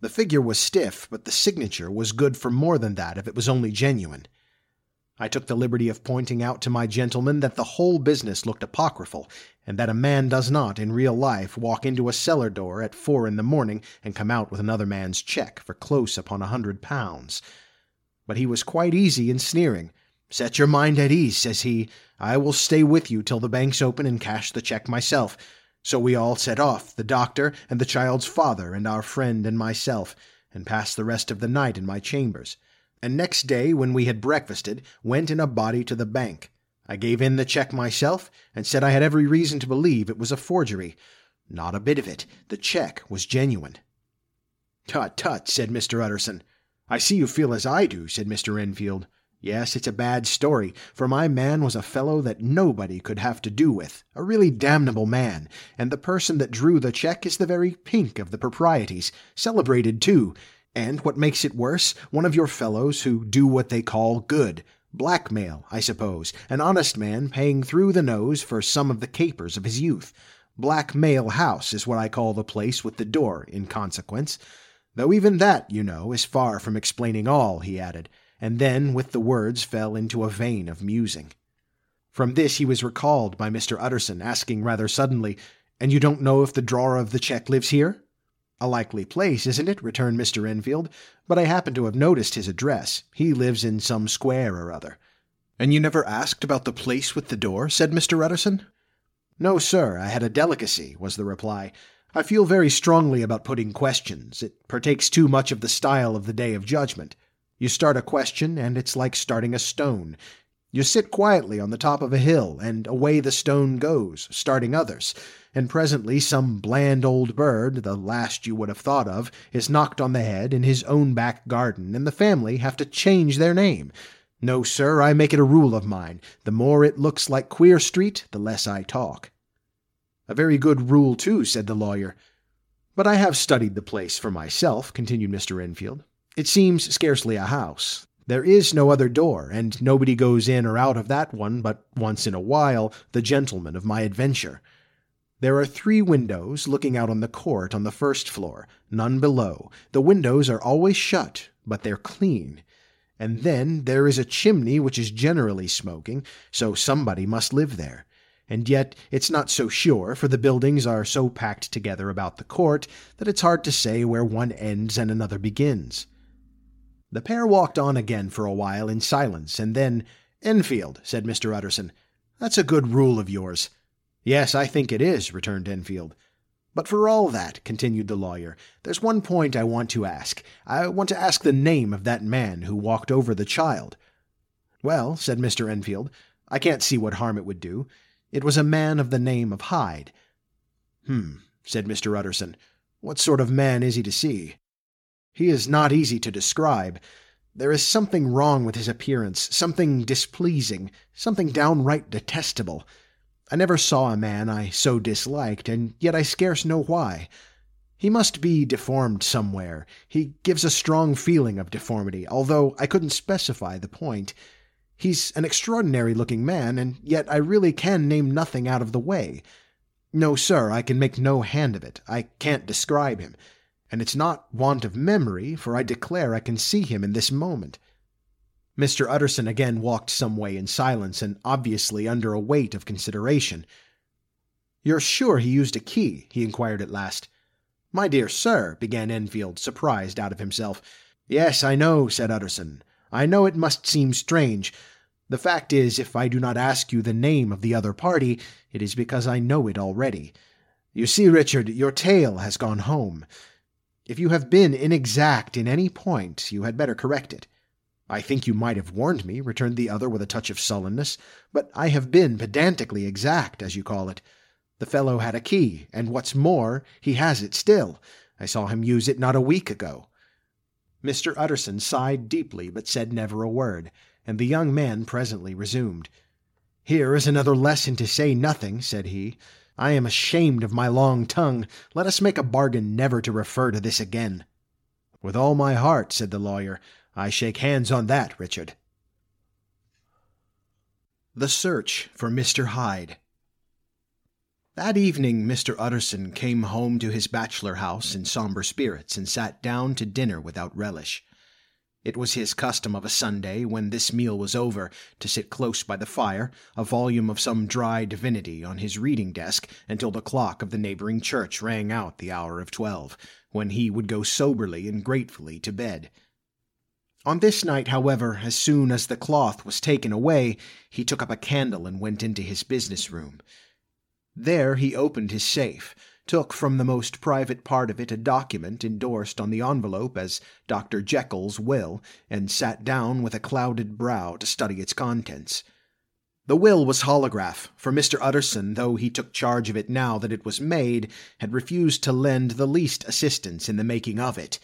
The figure was stiff, but the signature was good for more than that if it was only genuine. I took the liberty of pointing out to my gentleman that the whole business looked apocryphal, and that a man does not, in real life, walk into a cellar door at four in the morning and come out with another man's cheque for close upon a hundred pounds. But he was quite easy in sneering. Set your mind at ease, says he. I will stay with you till the banks open and cash the cheque myself. So we all set off, the doctor and the child's father and our friend and myself, and passed the rest of the night in my chambers and next day, when we had breakfasted, went in a body to the bank. I gave in the check myself, and said I had every reason to believe it was a forgery. Not a bit of it. The check was genuine. Tut, tut, said Mr. Utterson. I see you feel as I do, said Mr. Enfield. Yes, it's a bad story, for my man was a fellow that nobody could have to do with, a really damnable man, and the person that drew the check is the very pink of the proprieties, celebrated too, and what makes it worse, one of your fellows who do what they call good. Blackmail, I suppose, an honest man paying through the nose for some of the capers of his youth. Blackmail House is what I call the place with the door, in consequence. Though even that, you know, is far from explaining all, he added, and then with the words fell into a vein of musing. From this he was recalled by Mr. Utterson, asking rather suddenly, And you don't know if the drawer of the cheque lives here? A likely place, isn't it? returned Mr. Enfield. But I happen to have noticed his address. He lives in some square or other. And you never asked about the place with the door? said Mr. Utterson. No, sir, I had a delicacy, was the reply. I feel very strongly about putting questions. It partakes too much of the style of the day of judgment. You start a question, and it's like starting a stone. You sit quietly on the top of a hill, and away the stone goes, starting others and presently some bland old bird, the last you would have thought of, is knocked on the head in his own back garden, and the family have to change their name. No, sir, I make it a rule of mine. The more it looks like Queer Street, the less I talk. A very good rule, too, said the lawyer. But I have studied the place for myself, continued Mr. Enfield. It seems scarcely a house. There is no other door, and nobody goes in or out of that one but once in a while the gentleman of my adventure. There are three windows looking out on the court on the first floor, none below. The windows are always shut, but they're clean. And then there is a chimney which is generally smoking, so somebody must live there. And yet it's not so sure, for the buildings are so packed together about the court that it's hard to say where one ends and another begins. The pair walked on again for a while in silence, and then, Enfield, said Mr. Utterson, that's a good rule of yours. Yes, I think it is, returned Enfield. But for all that, continued the lawyer, there's one point I want to ask. I want to ask the name of that man who walked over the child. Well, said Mr. Enfield, I can't see what harm it would do. It was a man of the name of Hyde. Hmm, said Mr. Utterson. What sort of man is he to see? He is not easy to describe. There is something wrong with his appearance, something displeasing, something downright detestable. I never saw a man I so disliked, and yet I scarce know why. He must be deformed somewhere. He gives a strong feeling of deformity, although I couldn't specify the point. He's an extraordinary looking man, and yet I really can name nothing out of the way. No, sir, I can make no hand of it. I can't describe him. And it's not want of memory, for I declare I can see him in this moment. Mr. Utterson again walked some way in silence and obviously under a weight of consideration. You're sure he used a key? he inquired at last. My dear sir, began Enfield, surprised out of himself. Yes, I know, said Utterson. I know it must seem strange. The fact is, if I do not ask you the name of the other party, it is because I know it already. You see, Richard, your tale has gone home. If you have been inexact in any point, you had better correct it. I think you might have warned me, returned the other with a touch of sullenness, but I have been pedantically exact, as you call it. The fellow had a key, and what's more, he has it still. I saw him use it not a week ago. Mr. Utterson sighed deeply, but said never a word, and the young man presently resumed. Here is another lesson to say nothing, said he. I am ashamed of my long tongue. Let us make a bargain never to refer to this again. With all my heart, said the lawyer. I shake hands on that, Richard. The Search for Mr. Hyde. That evening, Mr. Utterson came home to his bachelor house in somber spirits and sat down to dinner without relish. It was his custom of a Sunday, when this meal was over, to sit close by the fire, a volume of some dry divinity on his reading desk, until the clock of the neighboring church rang out the hour of twelve, when he would go soberly and gratefully to bed. On this night, however, as soon as the cloth was taken away, he took up a candle and went into his business room. There he opened his safe, took from the most private part of it a document endorsed on the envelope as Dr. Jekyll's will, and sat down with a clouded brow to study its contents. The will was holograph, for Mr. Utterson, though he took charge of it now that it was made, had refused to lend the least assistance in the making of it.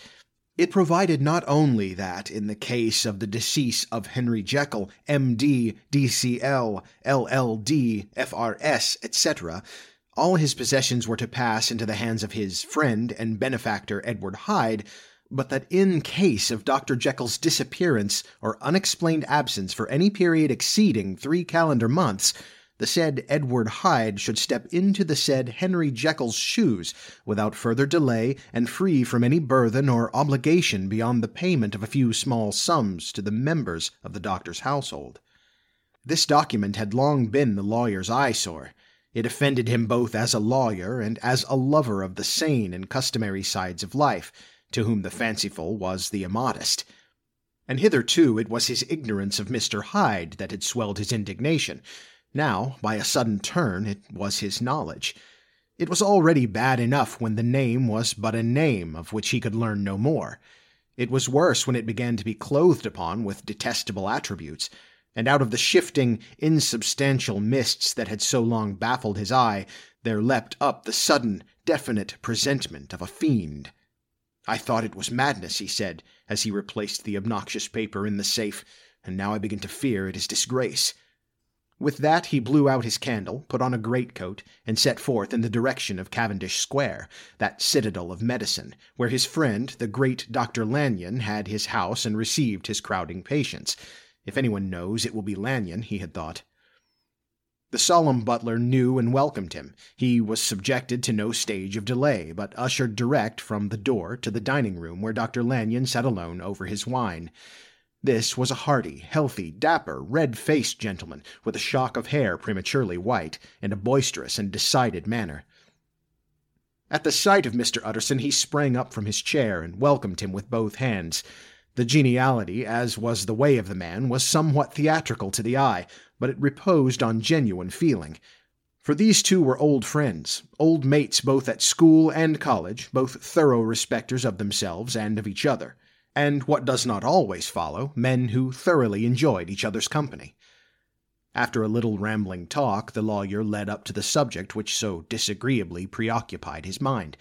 It provided not only that, in the case of the decease of Henry Jekyll, M.D., D.C.L., L.L.D., F.R.S., etc., all his possessions were to pass into the hands of his friend and benefactor Edward Hyde, but that in case of Dr. Jekyll's disappearance or unexplained absence for any period exceeding three calendar months, the said Edward Hyde should step into the said Henry Jekyll's shoes without further delay and free from any burthen or obligation beyond the payment of a few small sums to the members of the doctor's household. This document had long been the lawyer's eyesore. It offended him both as a lawyer and as a lover of the sane and customary sides of life, to whom the fanciful was the immodest. And hitherto it was his ignorance of Mr. Hyde that had swelled his indignation now, by a sudden turn, it was his knowledge. It was already bad enough when the name was but a name of which he could learn no more. It was worse when it began to be clothed upon with detestable attributes, and out of the shifting, insubstantial mists that had so long baffled his eye, there leapt up the sudden, definite presentment of a fiend. I thought it was madness, he said, as he replaced the obnoxious paper in the safe, and now I begin to fear it is disgrace. With that he blew out his candle, put on a greatcoat, and set forth in the direction of Cavendish Square, that citadel of medicine, where his friend, the great Dr. Lanyon, had his house and received his crowding patients. If anyone knows, it will be Lanyon, he had thought. The solemn butler knew and welcomed him. He was subjected to no stage of delay, but ushered direct from the door to the dining room where Dr. Lanyon sat alone over his wine. This was a hearty, healthy, dapper, red faced gentleman, with a shock of hair prematurely white, and a boisterous and decided manner. At the sight of Mr. Utterson, he sprang up from his chair and welcomed him with both hands. The geniality, as was the way of the man, was somewhat theatrical to the eye, but it reposed on genuine feeling. For these two were old friends, old mates both at school and college, both thorough respecters of themselves and of each other and what does not always follow, men who thoroughly enjoyed each other's company. After a little rambling talk, the lawyer led up to the subject which so disagreeably preoccupied his mind.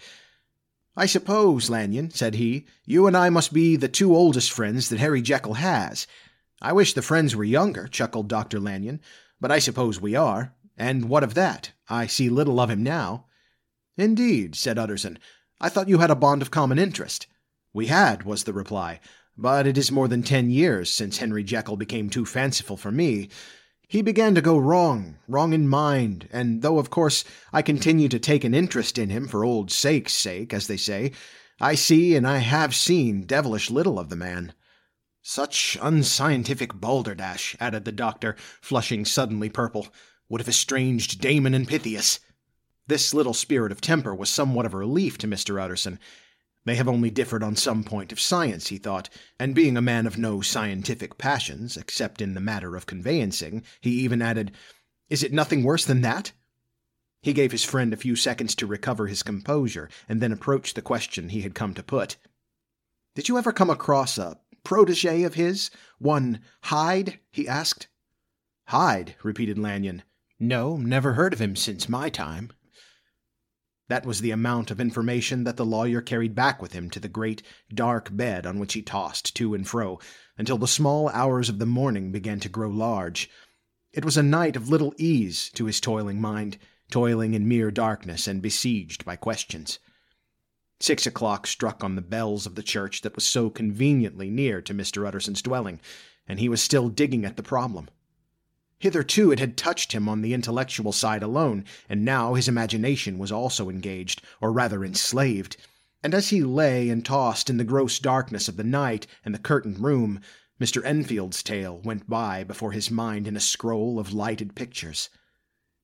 I suppose, Lanyon, said he, you and I must be the two oldest friends that Harry Jekyll has. I wish the friends were younger, chuckled Dr. Lanyon, but I suppose we are. And what of that? I see little of him now. Indeed, said Utterson. I thought you had a bond of common interest. We had, was the reply, but it is more than ten years since Henry Jekyll became too fanciful for me. He began to go wrong, wrong in mind, and though of course I continue to take an interest in him for old sake's sake, as they say, I see and I have seen devilish little of the man. Such unscientific balderdash, added the doctor, flushing suddenly purple, would have estranged Damon and Pythias. This little spirit of temper was somewhat of a relief to Mr. Utterson, they have only differed on some point of science, he thought, and being a man of no scientific passions, except in the matter of conveyancing, he even added, Is it nothing worse than that? He gave his friend a few seconds to recover his composure, and then approached the question he had come to put. Did you ever come across a protege of his? One Hyde? he asked. Hyde, repeated Lanyon. No, never heard of him since my time. That was the amount of information that the lawyer carried back with him to the great, dark bed on which he tossed to and fro, until the small hours of the morning began to grow large. It was a night of little ease to his toiling mind, toiling in mere darkness and besieged by questions. Six o'clock struck on the bells of the church that was so conveniently near to Mr. Utterson's dwelling, and he was still digging at the problem. Hitherto it had touched him on the intellectual side alone, and now his imagination was also engaged, or rather enslaved. And as he lay and tossed in the gross darkness of the night and the curtained room, Mr. Enfield's tale went by before his mind in a scroll of lighted pictures.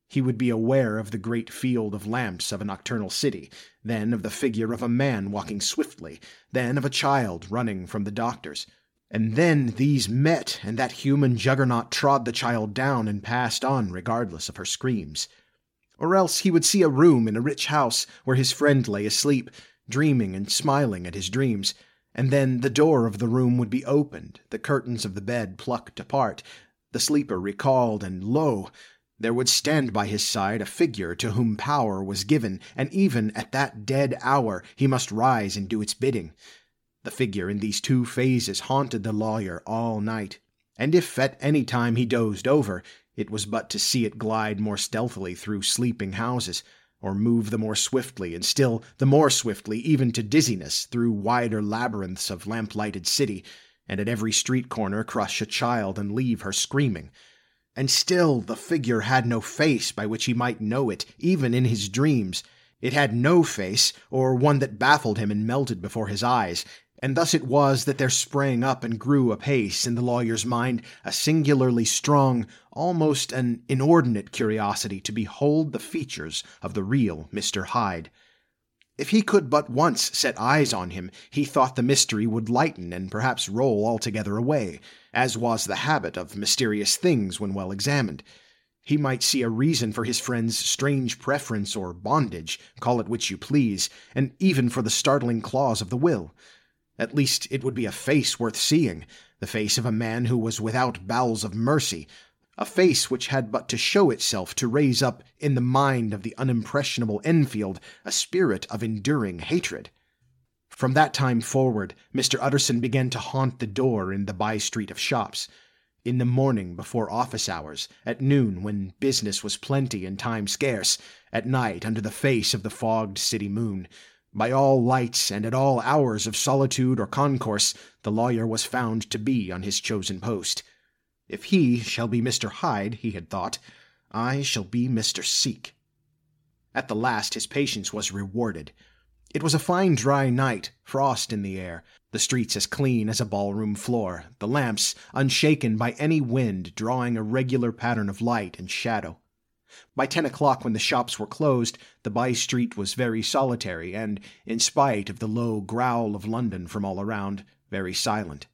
He would be aware of the great field of lamps of a nocturnal city, then of the figure of a man walking swiftly, then of a child running from the doctor's. And then these met, and that human juggernaut trod the child down and passed on regardless of her screams. Or else he would see a room in a rich house where his friend lay asleep, dreaming and smiling at his dreams, and then the door of the room would be opened, the curtains of the bed plucked apart, the sleeper recalled, and lo! there would stand by his side a figure to whom power was given, and even at that dead hour he must rise and do its bidding. The figure in these two phases haunted the lawyer all night, and if at any time he dozed over, it was but to see it glide more stealthily through sleeping houses, or move the more swiftly, and still the more swiftly, even to dizziness, through wider labyrinths of lamp-lighted city, and at every street corner crush a child and leave her screaming. And still the figure had no face by which he might know it, even in his dreams. It had no face, or one that baffled him and melted before his eyes, and thus it was that there sprang up and grew apace in the lawyer's mind a singularly strong, almost an inordinate curiosity to behold the features of the real Mr. Hyde. If he could but once set eyes on him, he thought the mystery would lighten and perhaps roll altogether away, as was the habit of mysterious things when well examined. He might see a reason for his friend's strange preference or bondage, call it which you please, and even for the startling clause of the will. At least it would be a face worth seeing, the face of a man who was without bowels of mercy, a face which had but to show itself to raise up in the mind of the unimpressionable Enfield a spirit of enduring hatred. From that time forward, Mr. Utterson began to haunt the door in the by street of shops. In the morning before office hours, at noon when business was plenty and time scarce, at night under the face of the fogged city moon, by all lights and at all hours of solitude or concourse, the lawyer was found to be on his chosen post. If he shall be Mr. Hyde, he had thought, I shall be Mr. Seek. At the last his patience was rewarded. It was a fine dry night, frost in the air, the streets as clean as a ballroom floor, the lamps unshaken by any wind drawing a regular pattern of light and shadow. By ten o'clock, when the shops were closed, the by street was very solitary, and, in spite of the low growl of London from all around, very silent.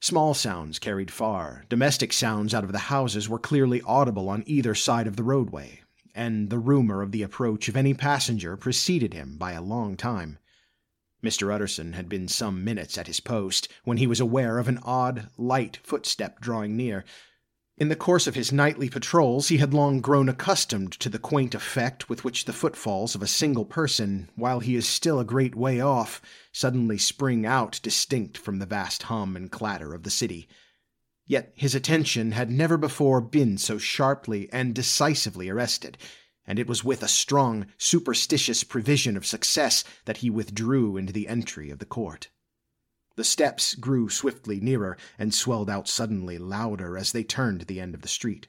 Small sounds carried far, domestic sounds out of the houses were clearly audible on either side of the roadway, and the rumor of the approach of any passenger preceded him by a long time. Mr. Utterson had been some minutes at his post when he was aware of an odd, light footstep drawing near, in the course of his nightly patrols, he had long grown accustomed to the quaint effect with which the footfalls of a single person, while he is still a great way off, suddenly spring out distinct from the vast hum and clatter of the city. Yet his attention had never before been so sharply and decisively arrested, and it was with a strong, superstitious prevision of success that he withdrew into the entry of the court. The steps grew swiftly nearer, and swelled out suddenly louder as they turned the end of the street.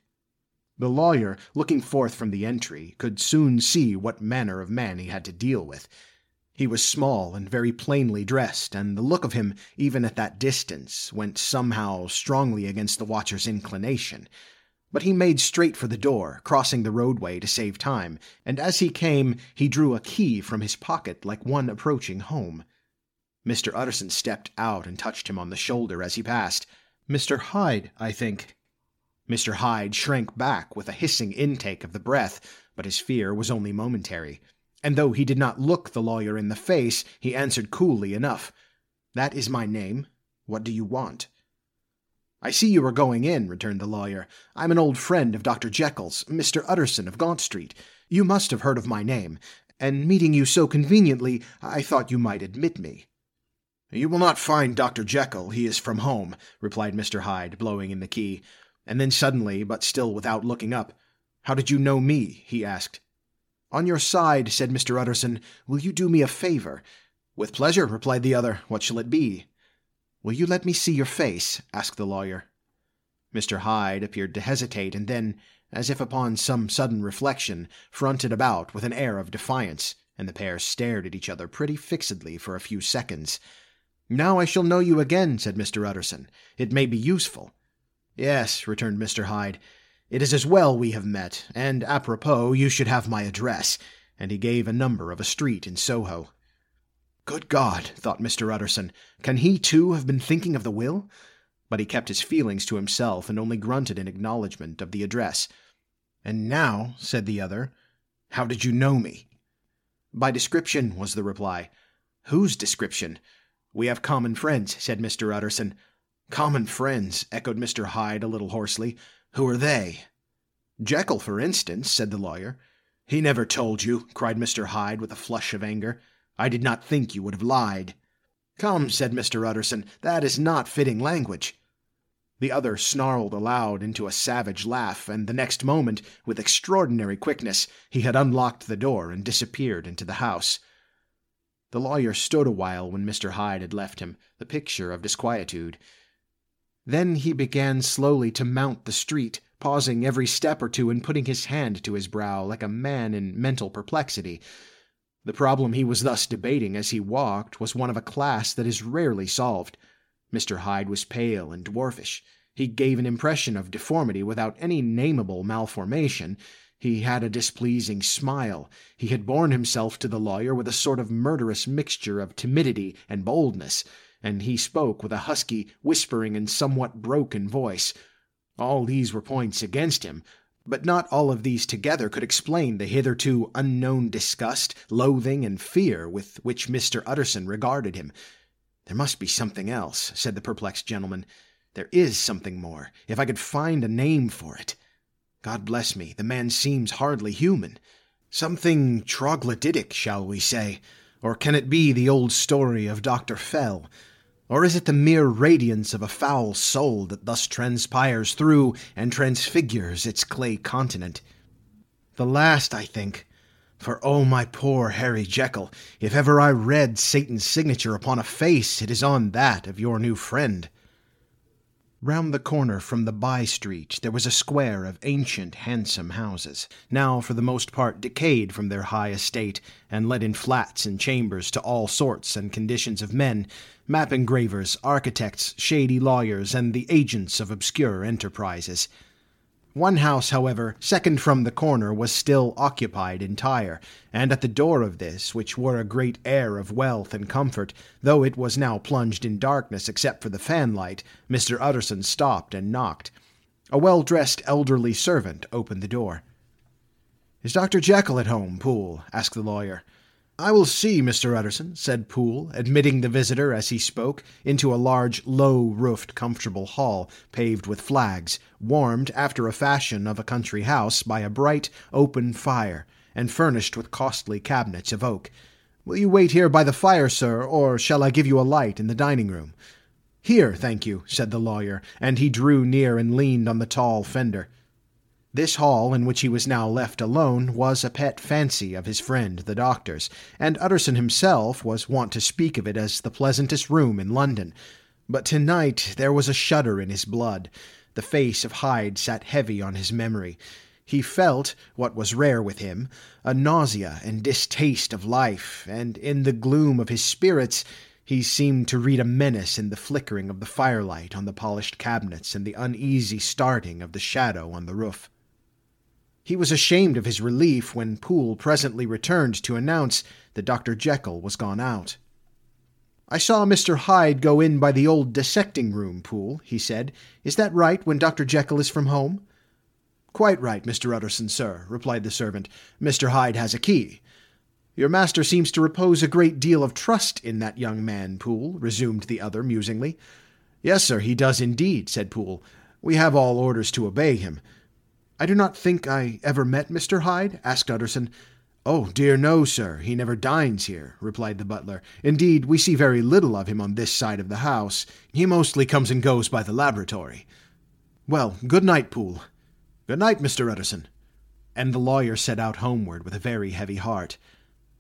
The lawyer, looking forth from the entry, could soon see what manner of man he had to deal with. He was small and very plainly dressed, and the look of him, even at that distance, went somehow strongly against the watcher's inclination. But he made straight for the door, crossing the roadway to save time, and as he came, he drew a key from his pocket like one approaching home. Mr. Utterson stepped out and touched him on the shoulder as he passed. Mr. Hyde, I think. Mr. Hyde shrank back with a hissing intake of the breath, but his fear was only momentary. And though he did not look the lawyer in the face, he answered coolly enough. That is my name. What do you want? I see you are going in, returned the lawyer. I'm an old friend of Dr. Jekyll's, Mr. Utterson of Gaunt Street. You must have heard of my name, and meeting you so conveniently, I thought you might admit me. You will not find Dr. Jekyll, he is from home, replied Mr. Hyde, blowing in the key. And then suddenly, but still without looking up, How did you know me? he asked. On your side, said Mr. Utterson, will you do me a favor? With pleasure, replied the other. What shall it be? Will you let me see your face? asked the lawyer. Mr. Hyde appeared to hesitate, and then, as if upon some sudden reflection, fronted about with an air of defiance, and the pair stared at each other pretty fixedly for a few seconds. Now I shall know you again, said Mr. Utterson. It may be useful. Yes, returned Mr. Hyde. It is as well we have met, and apropos, you should have my address. And he gave a number of a street in Soho. Good God, thought Mr. Utterson, can he too have been thinking of the will? But he kept his feelings to himself and only grunted in acknowledgment of the address. And now, said the other, how did you know me? By description, was the reply. Whose description? We have common friends, said Mr. Utterson. Common friends, echoed Mr. Hyde a little hoarsely. Who are they? Jekyll, for instance, said the lawyer. He never told you, cried Mr. Hyde with a flush of anger. I did not think you would have lied. Come, said Mr. Utterson, that is not fitting language. The other snarled aloud into a savage laugh, and the next moment, with extraordinary quickness, he had unlocked the door and disappeared into the house. The lawyer stood a while when Mr. Hyde had left him, the picture of disquietude. Then he began slowly to mount the street, pausing every step or two and putting his hand to his brow like a man in mental perplexity. The problem he was thus debating as he walked was one of a class that is rarely solved. Mr. Hyde was pale and dwarfish. He gave an impression of deformity without any nameable malformation. He had a displeasing smile. He had borne himself to the lawyer with a sort of murderous mixture of timidity and boldness, and he spoke with a husky, whispering, and somewhat broken voice. All these were points against him, but not all of these together could explain the hitherto unknown disgust, loathing, and fear with which Mr. Utterson regarded him. There must be something else, said the perplexed gentleman. There is something more, if I could find a name for it. God bless me, the man seems hardly human. Something troglodytic, shall we say? Or can it be the old story of Dr. Fell? Or is it the mere radiance of a foul soul that thus transpires through and transfigures its clay continent? The last, I think. For oh, my poor Harry Jekyll, if ever I read Satan's signature upon a face, it is on that of your new friend. Round the corner from the by street there was a square of ancient, handsome houses, now for the most part decayed from their high estate, and let in flats and chambers to all sorts and conditions of men, map engravers, architects, shady lawyers, and the agents of obscure enterprises. One house, however, second from the corner, was still occupied entire, and at the door of this, which wore a great air of wealth and comfort, though it was now plunged in darkness except for the fanlight, Mr. Utterson stopped and knocked. A well dressed elderly servant opened the door. Is Dr. Jekyll at home, Poole? asked the lawyer. I will see, Mr. Utterson, said Poole, admitting the visitor as he spoke into a large, low roofed, comfortable hall paved with flags, warmed after a fashion of a country house by a bright, open fire, and furnished with costly cabinets of oak. Will you wait here by the fire, sir, or shall I give you a light in the dining room? Here, thank you, said the lawyer, and he drew near and leaned on the tall fender. This hall, in which he was now left alone, was a pet fancy of his friend the doctor's, and Utterson himself was wont to speak of it as the pleasantest room in London. But tonight there was a shudder in his blood. The face of Hyde sat heavy on his memory. He felt, what was rare with him, a nausea and distaste of life, and in the gloom of his spirits he seemed to read a menace in the flickering of the firelight on the polished cabinets and the uneasy starting of the shadow on the roof. He was ashamed of his relief when Poole presently returned to announce that Dr. Jekyll was gone out. I saw Mr. Hyde go in by the old dissecting room, Poole, he said. Is that right when Dr. Jekyll is from home? Quite right, Mr. Utterson, sir, replied the servant. Mr. Hyde has a key. Your master seems to repose a great deal of trust in that young man, Poole, resumed the other musingly. Yes, sir, he does indeed, said Poole. We have all orders to obey him. I do not think I ever met Mr. Hyde? asked Utterson. Oh, dear no, sir. He never dines here, replied the butler. Indeed, we see very little of him on this side of the house. He mostly comes and goes by the laboratory. Well, good night, Poole. Good night, Mr. Utterson. and the lawyer set out homeward with a very heavy heart.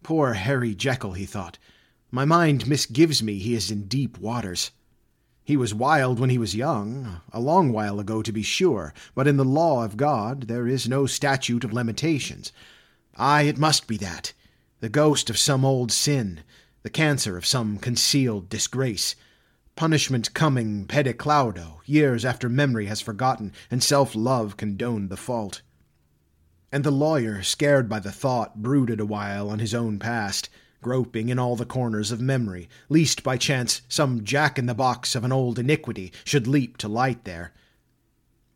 Poor Harry Jekyll, he thought. My mind misgives me he is in deep waters. He was wild when he was young, a long while ago to be sure, but in the law of God there is no statute of limitations. Ay, it must be that. The ghost of some old sin, the cancer of some concealed disgrace. Punishment coming pede claudo, years after memory has forgotten and self love condoned the fault. And the lawyer, scared by the thought, brooded awhile on his own past groping in all the corners of memory, lest by chance some jack in the box of an old iniquity should leap to light there.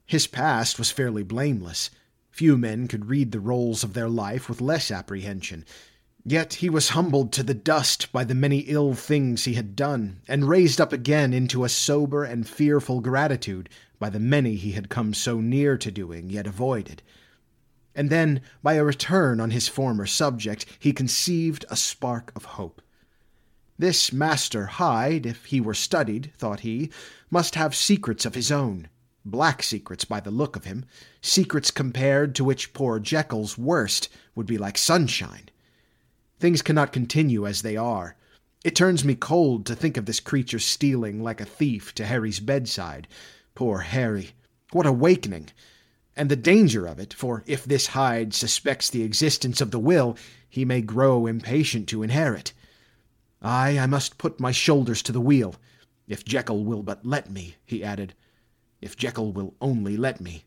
His past was fairly blameless. Few men could read the rolls of their life with less apprehension. Yet he was humbled to the dust by the many ill things he had done, and raised up again into a sober and fearful gratitude by the many he had come so near to doing, yet avoided and then, by a return on his former subject, he conceived a spark of hope. This Master Hyde, if he were studied, thought he, must have secrets of his own, black secrets by the look of him, secrets compared to which poor Jekyll's worst would be like sunshine. Things cannot continue as they are. It turns me cold to think of this creature stealing like a thief to Harry's bedside. Poor Harry! What awakening! And the danger of it, for if this Hyde suspects the existence of the will, he may grow impatient to inherit. Ay, I must put my shoulders to the wheel, if Jekyll will but let me, he added, if Jekyll will only let me.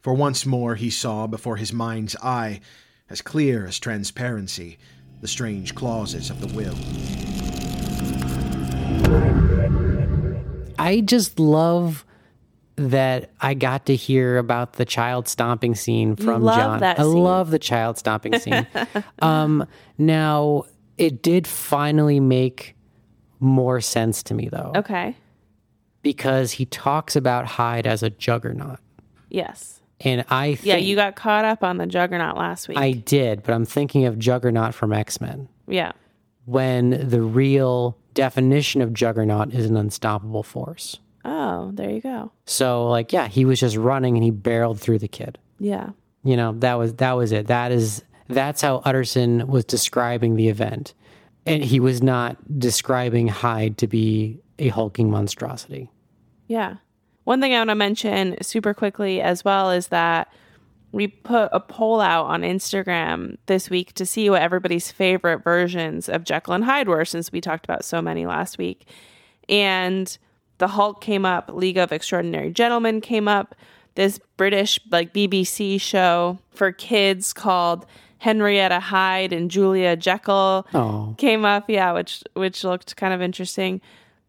For once more he saw before his mind's eye, as clear as transparency, the strange clauses of the will. I just love that I got to hear about the child stomping scene from love John. that I scene. love the child stomping scene. um, now it did finally make more sense to me though, Okay. because he talks about Hyde as a juggernaut, Yes. and I think Yeah, you got caught up on the Juggernaut last week. I did, but I'm thinking of Juggernaut from X Men yeah. when the real definition of Juggernaut is an unstoppable force. Oh, there you go. So like, yeah, he was just running and he barreled through the kid. Yeah. You know, that was that was it. That is that's how Utterson was describing the event. And he was not describing Hyde to be a hulking monstrosity. Yeah. One thing I want to mention super quickly as well is that we put a poll out on Instagram this week to see what everybody's favorite versions of Jekyll and Hyde were since we talked about so many last week. And the Hulk came up, League of Extraordinary Gentlemen came up, this British like BBC show for kids called Henrietta Hyde and Julia Jekyll Oh. came up, yeah, which which looked kind of interesting.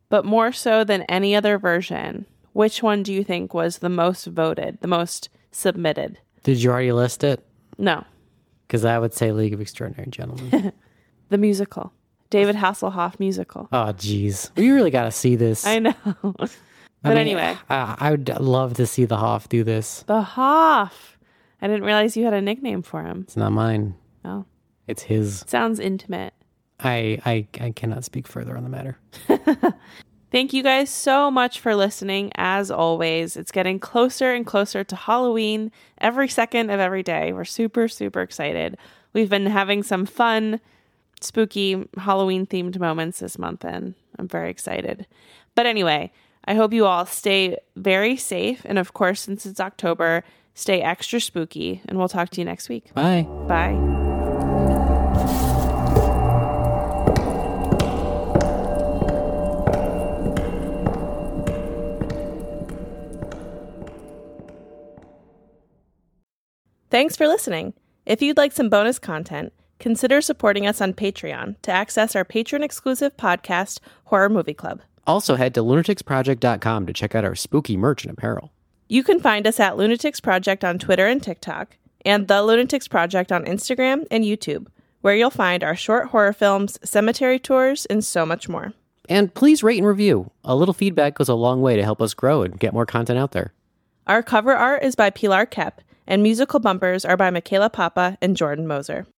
But more so than any other version, which one do you think was the most voted, the most submitted? Did you already list it? No, Because I would say League of Extraordinary Gentlemen. the musical. David Hasselhoff musical. oh, jeez. We really got to see this. I know. but I mean, anyway, I, I would love to see the Hoff do this. the Hoff. I didn't realize you had a nickname for him. It's not mine. Oh, It's his. sounds intimate. I, I, I cannot speak further on the matter. Thank you guys so much for listening. As always, it's getting closer and closer to Halloween every second of every day. We're super, super excited. We've been having some fun, spooky Halloween themed moments this month, and I'm very excited. But anyway, I hope you all stay very safe. And of course, since it's October, stay extra spooky. And we'll talk to you next week. Bye. Bye. Thanks for listening. If you'd like some bonus content, consider supporting us on Patreon to access our patron exclusive podcast, Horror Movie Club. Also, head to lunaticsproject.com to check out our spooky merch and apparel. You can find us at Lunatics Project on Twitter and TikTok, and The Lunatics Project on Instagram and YouTube, where you'll find our short horror films, cemetery tours, and so much more. And please rate and review. A little feedback goes a long way to help us grow and get more content out there. Our cover art is by Pilar Kep, and musical bumpers are by Michaela Papa and Jordan Moser.